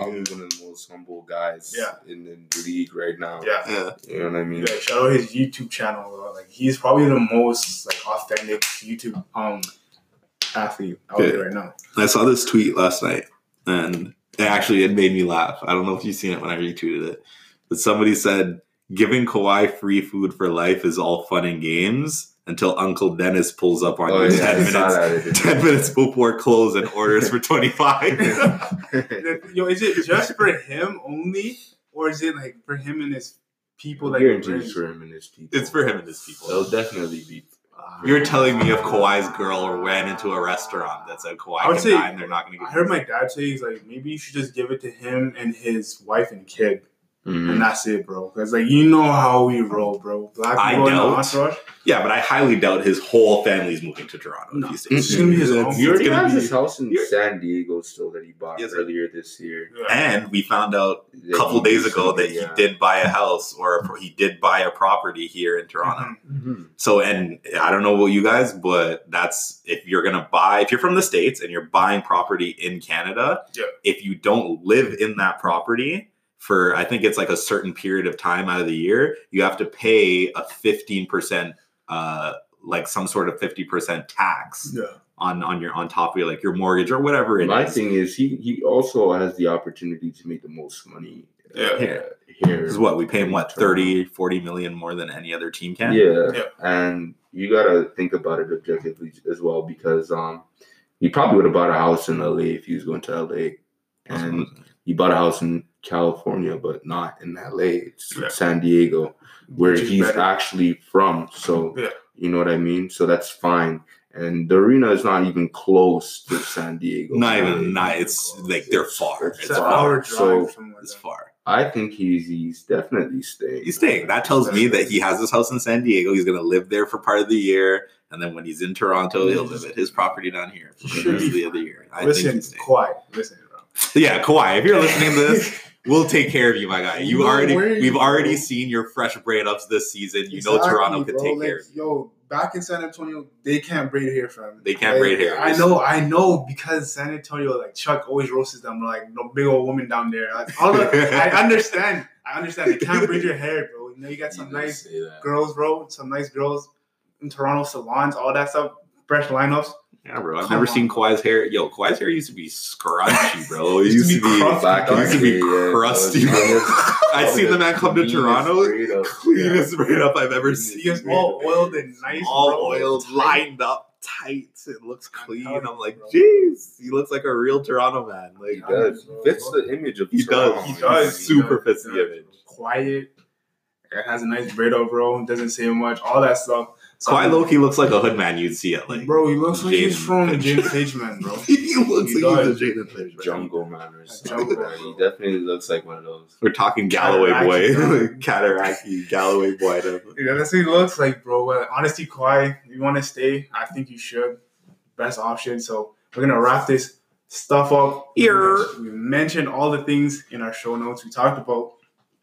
Speaker 3: Anything.
Speaker 2: Probably one of the most humble guys
Speaker 1: Yeah.
Speaker 2: in, in the league right now.
Speaker 1: Yeah.
Speaker 3: yeah.
Speaker 2: You know what I mean?
Speaker 1: Yeah, shout out his YouTube channel. Bro. Like he's probably the most like authentic YouTube um athlete out
Speaker 3: Yeah.
Speaker 1: there right now.
Speaker 3: I saw this tweet last night, and it actually it made me laugh. I don't know if you've seen it when I retweeted it, but somebody said giving Kawhi free food for life is all fun and games until Uncle Dennis pulls up on
Speaker 2: Oh,
Speaker 3: you
Speaker 2: yeah,
Speaker 3: ten minutes. Ten minutes before close and orders for twenty five.
Speaker 1: Yo, is it just for him only, or is it like for him and his people that
Speaker 2: Guaranteed for him and his people.
Speaker 3: it's for him and his people.
Speaker 2: It'll definitely be. Ah.
Speaker 3: You're telling me if Kawhi's girl ran into a restaurant that said Kawhi
Speaker 1: I would
Speaker 3: can
Speaker 1: say-
Speaker 3: die and they're not going to get I
Speaker 1: heard my dad say he's like maybe you should just give it to him and his wife and kid,
Speaker 2: Mhm.
Speaker 1: and that's it, bro. Because like you know how we roll, bro. Black
Speaker 3: I
Speaker 1: people in the
Speaker 3: don't.
Speaker 1: entourage.
Speaker 3: Yeah, but I highly doubt his whole family's moving to Toronto.
Speaker 1: No.
Speaker 3: If he stays.
Speaker 1: It's gonna be his
Speaker 3: It's-
Speaker 1: own.
Speaker 3: it's
Speaker 2: He has
Speaker 3: be-
Speaker 2: his house in
Speaker 3: You're-
Speaker 2: San Diego still that he bought
Speaker 3: Yes,
Speaker 2: earlier this year.
Speaker 3: And we found out a couple days ago that he
Speaker 2: recently,
Speaker 3: did buy a house or a, he did buy a property here in Toronto.
Speaker 1: Mhm.
Speaker 2: Mhm.
Speaker 3: So, and I don't know about you guys, but that's if you're gonna buy, if you're from the states and you're buying property in Canada,
Speaker 1: Yeah.
Speaker 3: if you don't live in that property for, I think it's like a certain period of time out of the year, you have to pay a 15%, uh, like some sort of 50% tax
Speaker 1: Yeah.
Speaker 3: on on your on top of your like your mortgage or whatever it is.
Speaker 2: My thing is, he he also has the opportunity to make the most money. uh,
Speaker 1: Yeah.
Speaker 2: here. here.
Speaker 3: This is what we pay him what
Speaker 2: Toronto.
Speaker 3: 30 40 million more than any other team can
Speaker 2: Yeah.
Speaker 1: Yeah.
Speaker 2: and you gotta think about it objectively as well because um, he probably would have bought a house in LA if he was going to LA, and he bought a house in California, but not in LA. It's
Speaker 1: Yeah.
Speaker 2: San Diego, where he's
Speaker 1: better.
Speaker 2: actually from. So
Speaker 1: Yeah.
Speaker 2: you know what I mean. So that's fine. And the arena is not even close to San Diego.
Speaker 3: Not
Speaker 2: LA.
Speaker 3: even- not- it's like they're far.
Speaker 1: It's,
Speaker 3: It's
Speaker 1: an
Speaker 3: far.
Speaker 1: hour drive
Speaker 2: So,
Speaker 1: from where
Speaker 3: it's far
Speaker 2: I think he's he's definitely staying.
Speaker 3: he's staying that tells me that he has his house in san diego he's going to live there for part of the year and then when he's in toronto he'll mm-hmm. live at his property down here for the
Speaker 1: Should
Speaker 3: rest of the year i
Speaker 1: listen,
Speaker 3: think he's staying.
Speaker 1: quiet. Listen, bro.
Speaker 3: yeah Kawhi, if you're listening to this we'll take care of you my guy you
Speaker 1: No,
Speaker 3: already
Speaker 1: where are
Speaker 3: we've
Speaker 1: you,
Speaker 3: already
Speaker 1: bro?
Speaker 3: seen your fresh braid ups this season you know toronto could
Speaker 1: bro.
Speaker 3: take
Speaker 1: Like,
Speaker 3: care of you
Speaker 1: Yo, back in San Antonio, they can't braid hair from.
Speaker 3: They can't braid hair.
Speaker 1: I know, I know, because San Antonio, like Chuck always roasts them, like no big old woman down there. Like, all the, I understand, I understand. They can't braid your hair, bro. You know, you got some nice girls, bro. Some nice girls in Toronto salons, all that stuff. Fresh lineups.
Speaker 3: Yeah bro i've
Speaker 1: Come
Speaker 3: never
Speaker 1: on.
Speaker 3: seen Kawhi's hair yo Kawhi's hair used to be scrunchy bro it
Speaker 1: Used
Speaker 3: used
Speaker 1: to
Speaker 3: to
Speaker 1: be
Speaker 3: be,
Speaker 1: crusty,
Speaker 3: it used to be
Speaker 2: in the day, yeah,
Speaker 3: crusty
Speaker 2: that was-
Speaker 3: I seen the man come to Toronto,
Speaker 2: braid up.
Speaker 3: cleanest braid up I've ever
Speaker 2: Cleanest
Speaker 3: seen.
Speaker 1: He all oiled and nice,
Speaker 3: all
Speaker 1: bro.
Speaker 3: oiled,
Speaker 1: Tight.
Speaker 3: lined up, tight. It looks
Speaker 1: I'm
Speaker 3: clean. I'm like,
Speaker 1: bro.
Speaker 3: jeez, he looks like a real Toronto man.
Speaker 2: He
Speaker 3: Like,
Speaker 2: does. Fits the image of
Speaker 3: He
Speaker 2: Toronto.
Speaker 3: does.
Speaker 1: He does.
Speaker 3: He super
Speaker 1: He
Speaker 3: fits
Speaker 1: does.
Speaker 3: the image.
Speaker 1: Quiet. It has a nice braid up, bro. Doesn't say much. All that stuff.
Speaker 3: Kawhi Loki looks like a hood man you'd see at like.
Speaker 1: Bro, he looks like he's
Speaker 3: Jaden
Speaker 1: from
Speaker 3: Finch.
Speaker 1: James Page, man, bro.
Speaker 3: he looks
Speaker 1: He
Speaker 3: like
Speaker 1: does.
Speaker 3: he's a Jaden Finch. man.
Speaker 2: Jungle man or something.
Speaker 1: Jungle,
Speaker 2: He definitely looks like one of those.
Speaker 3: We're talking Galloway boy,
Speaker 1: Cataracty.
Speaker 3: like Galloway boy.
Speaker 1: Yeah, that's what he looks like, bro. But honestly, Kawhi, if you want to stay, I think you should. Best option. So we're gonna wrap this stuff up.
Speaker 3: Here.
Speaker 1: We mentioned all the things in our show notes. We talked about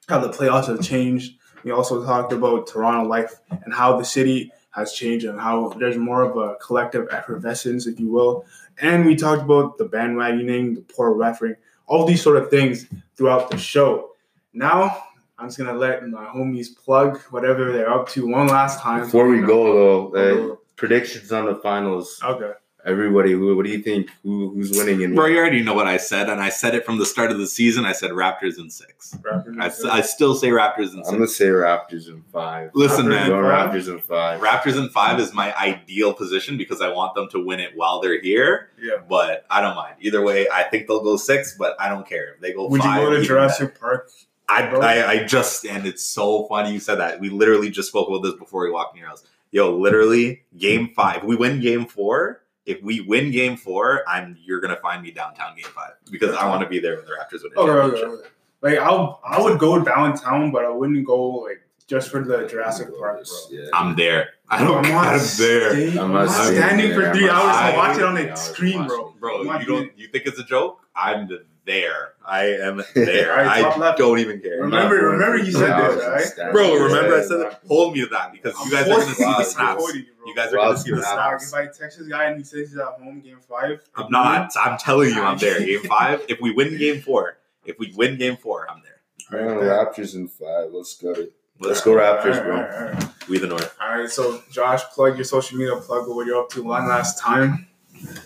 Speaker 1: how the playoffs have changed. We also talked about Toronto life and how the city has changed and how there's more of a collective effervescence, if you will. And we talked about the bandwagoning, the poor refereeing, all these sort of things throughout the show. Now, I'm just gonna let my homies plug whatever they're up to one last time.
Speaker 2: Before we go though, uh, predictions on the finals.
Speaker 1: Okay.
Speaker 2: Everybody, who, what do you think? Who, who's winning? And
Speaker 3: Bro, you already know what I said, and I said it from the start of the season. I said Raptors in six. I, s- I still say Raptors in
Speaker 2: I'm gonna say Raptors in five.
Speaker 3: Listen,
Speaker 1: Raptors
Speaker 3: man,
Speaker 2: Going? Raptors in five.
Speaker 3: Raptors in five is my ideal position because I want them to win it while they're here.
Speaker 1: yeah.
Speaker 3: But I don't mind either way. I think they'll go six, but I don't care if they go
Speaker 1: Would you go to
Speaker 3: even
Speaker 1: Jurassic Park?
Speaker 3: I. I, I just and it's so funny you said that. We literally just spoke about this before we walked in your house. Yo, literally, game five. We win game four. If we win game four, I'm you're gonna find me downtown game five because I want to be there when the Raptors win a
Speaker 1: Okay, okay,
Speaker 3: championship.
Speaker 1: okay. Like I'll I would go downtown, but I wouldn't go like just for the Jurassic Park.
Speaker 2: Yeah.
Speaker 3: I'm there. I don't.
Speaker 1: I'm not
Speaker 3: there,
Speaker 1: stay-
Speaker 2: I'm
Speaker 1: I'm
Speaker 2: not
Speaker 1: not standing
Speaker 2: there.
Speaker 1: for
Speaker 2: I'm
Speaker 1: three hours
Speaker 3: staying
Speaker 1: and watch it on
Speaker 2: Yeah, I
Speaker 1: a
Speaker 2: was
Speaker 1: screen, bro.
Speaker 3: bro. You don't. You think it's a joke? I'm the, there. I am there.
Speaker 1: All right, top
Speaker 3: I
Speaker 1: left.
Speaker 3: don't even care.
Speaker 1: Remember-
Speaker 2: Not
Speaker 1: remember you said
Speaker 2: hours
Speaker 1: this, right?
Speaker 3: Bro, remember I said that? Hold me to that because you guys are
Speaker 1: Of
Speaker 3: gonna see the
Speaker 1: course,
Speaker 3: snaps.
Speaker 1: bro.
Speaker 3: You guys are gonna see the
Speaker 2: snaps.
Speaker 1: If I text this guy and he says he's at home game five,
Speaker 3: I'm not. I'm telling you, I'm there. Game five. If we win game four, if we win game four, I'm there.
Speaker 2: Man, Raptors in five. Let's go. Let's
Speaker 3: Let's
Speaker 2: go
Speaker 3: go.
Speaker 2: Raptors, bro.
Speaker 1: right, all right,
Speaker 3: We the North.
Speaker 1: all right. So, Josh, plug your social media, plug what you're up to one last time.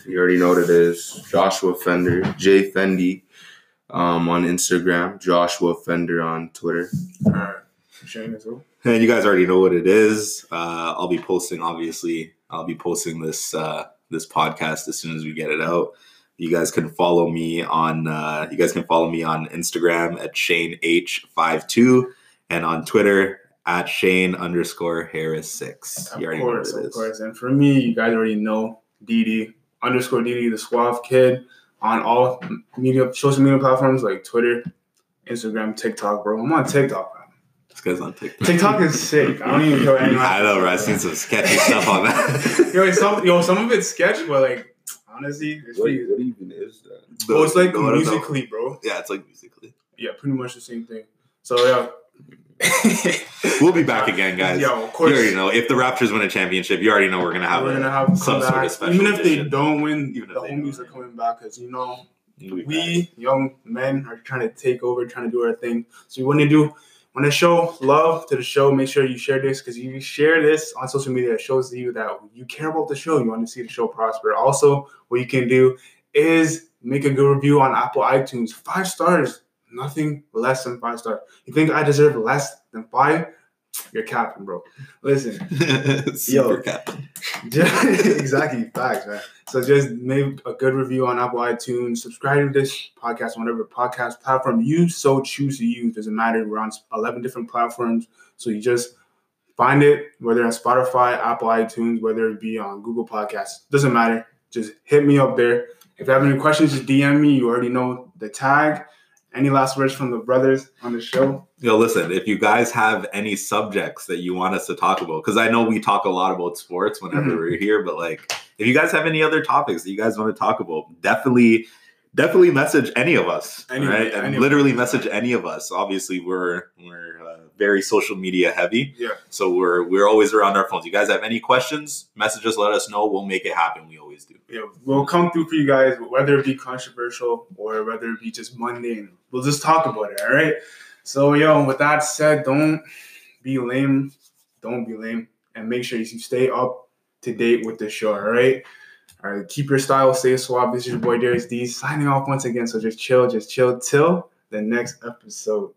Speaker 2: You already know what it is. Joshua Fender, J Fendi, um, on Instagram. Joshua Fender on Twitter.
Speaker 1: All right, Shane as well.
Speaker 3: And you guys already know what it is. Uh, I'll be posting. Obviously, I'll be posting this uh, this podcast as soon as we get it out. You guys can follow me on. Uh, you guys can follow me on Instagram at Shane H 52 and on Twitter at Shane underscore Harris six.
Speaker 1: Of
Speaker 3: You already know what
Speaker 1: course, of course. And for me, you guys already know DD underscore DD the Suave Kid on all media social media platforms like Twitter, Instagram, TikTok, bro. I'm on TikTok, man.
Speaker 3: This guy's on TikTok.
Speaker 1: TikTok is sick. I don't even care what anyone.
Speaker 3: I know, bro. I've seen some sketchy stuff on that.
Speaker 1: yo, some yo, some of it's sketch, but like honestly, it's
Speaker 2: What, what even is that?
Speaker 1: Oh, it's like
Speaker 3: No, I don't know.
Speaker 1: Musical.ly, bro.
Speaker 3: Yeah, it's like Musical.ly.
Speaker 1: Yeah, pretty much the same thing. So yeah.
Speaker 3: We'll be back again, guys.
Speaker 1: Yeah, of course.
Speaker 3: You already know. If the Raptors win a championship, you already know we're gonna have,
Speaker 1: we're gonna have
Speaker 3: some
Speaker 1: come
Speaker 3: sort of special
Speaker 1: Even if they
Speaker 3: edition.
Speaker 1: don't win,
Speaker 3: Even
Speaker 1: the homies are coming back because you know
Speaker 3: be back.
Speaker 1: young men are trying to take over, trying to do our thing. So we want to do want to show love to the show. Make sure you share this because you share this on social media. It shows you that you care about the show. You want to see the show prosper. Also, what you can do is make a good review on Apple iTunes. Five stars, nothing less than five stars. You think I deserve less than five? You're capping, bro. Listen,
Speaker 3: Super
Speaker 1: Yo.
Speaker 3: cap.
Speaker 1: exactly, facts, man. So just make a good review on Apple iTunes. Subscribe to this podcast on whatever podcast platform you so choose to use. Doesn't matter. We're on eleven different platforms, so you just find it whether on Spotify, Apple iTunes, whether it be on Google Podcasts. Doesn't matter. Just hit me up there. If you have any questions, just DM me. You already know the tag. Any last words from the brothers on the show?
Speaker 3: Yo, listen, if you guys have any subjects that you want us to talk about, because I know we talk a lot about sports whenever
Speaker 1: Mhm.
Speaker 3: we're here, but like if you guys have any other topics that you guys want to talk about, definitely definitely message any of us.
Speaker 1: Any-
Speaker 3: right? And
Speaker 1: any
Speaker 3: literally message any of us. Obviously, we're we're very social media heavy.
Speaker 1: Yeah.
Speaker 3: So we're we're always around our phones. You guys have any questions, message us, let us know. We'll make it happen. We always do.
Speaker 1: Yeah, we'll come through for you guys, whether it be controversial or whether it be just mundane. We'll just talk about it, all right? So, yo, with that said, don't be lame. Don't be lame. And make sure you stay up to date with the show, all right? All right, keep your style, stay suave. This is your boy Darius D signing off once again. So just chill, just chill till the next episode.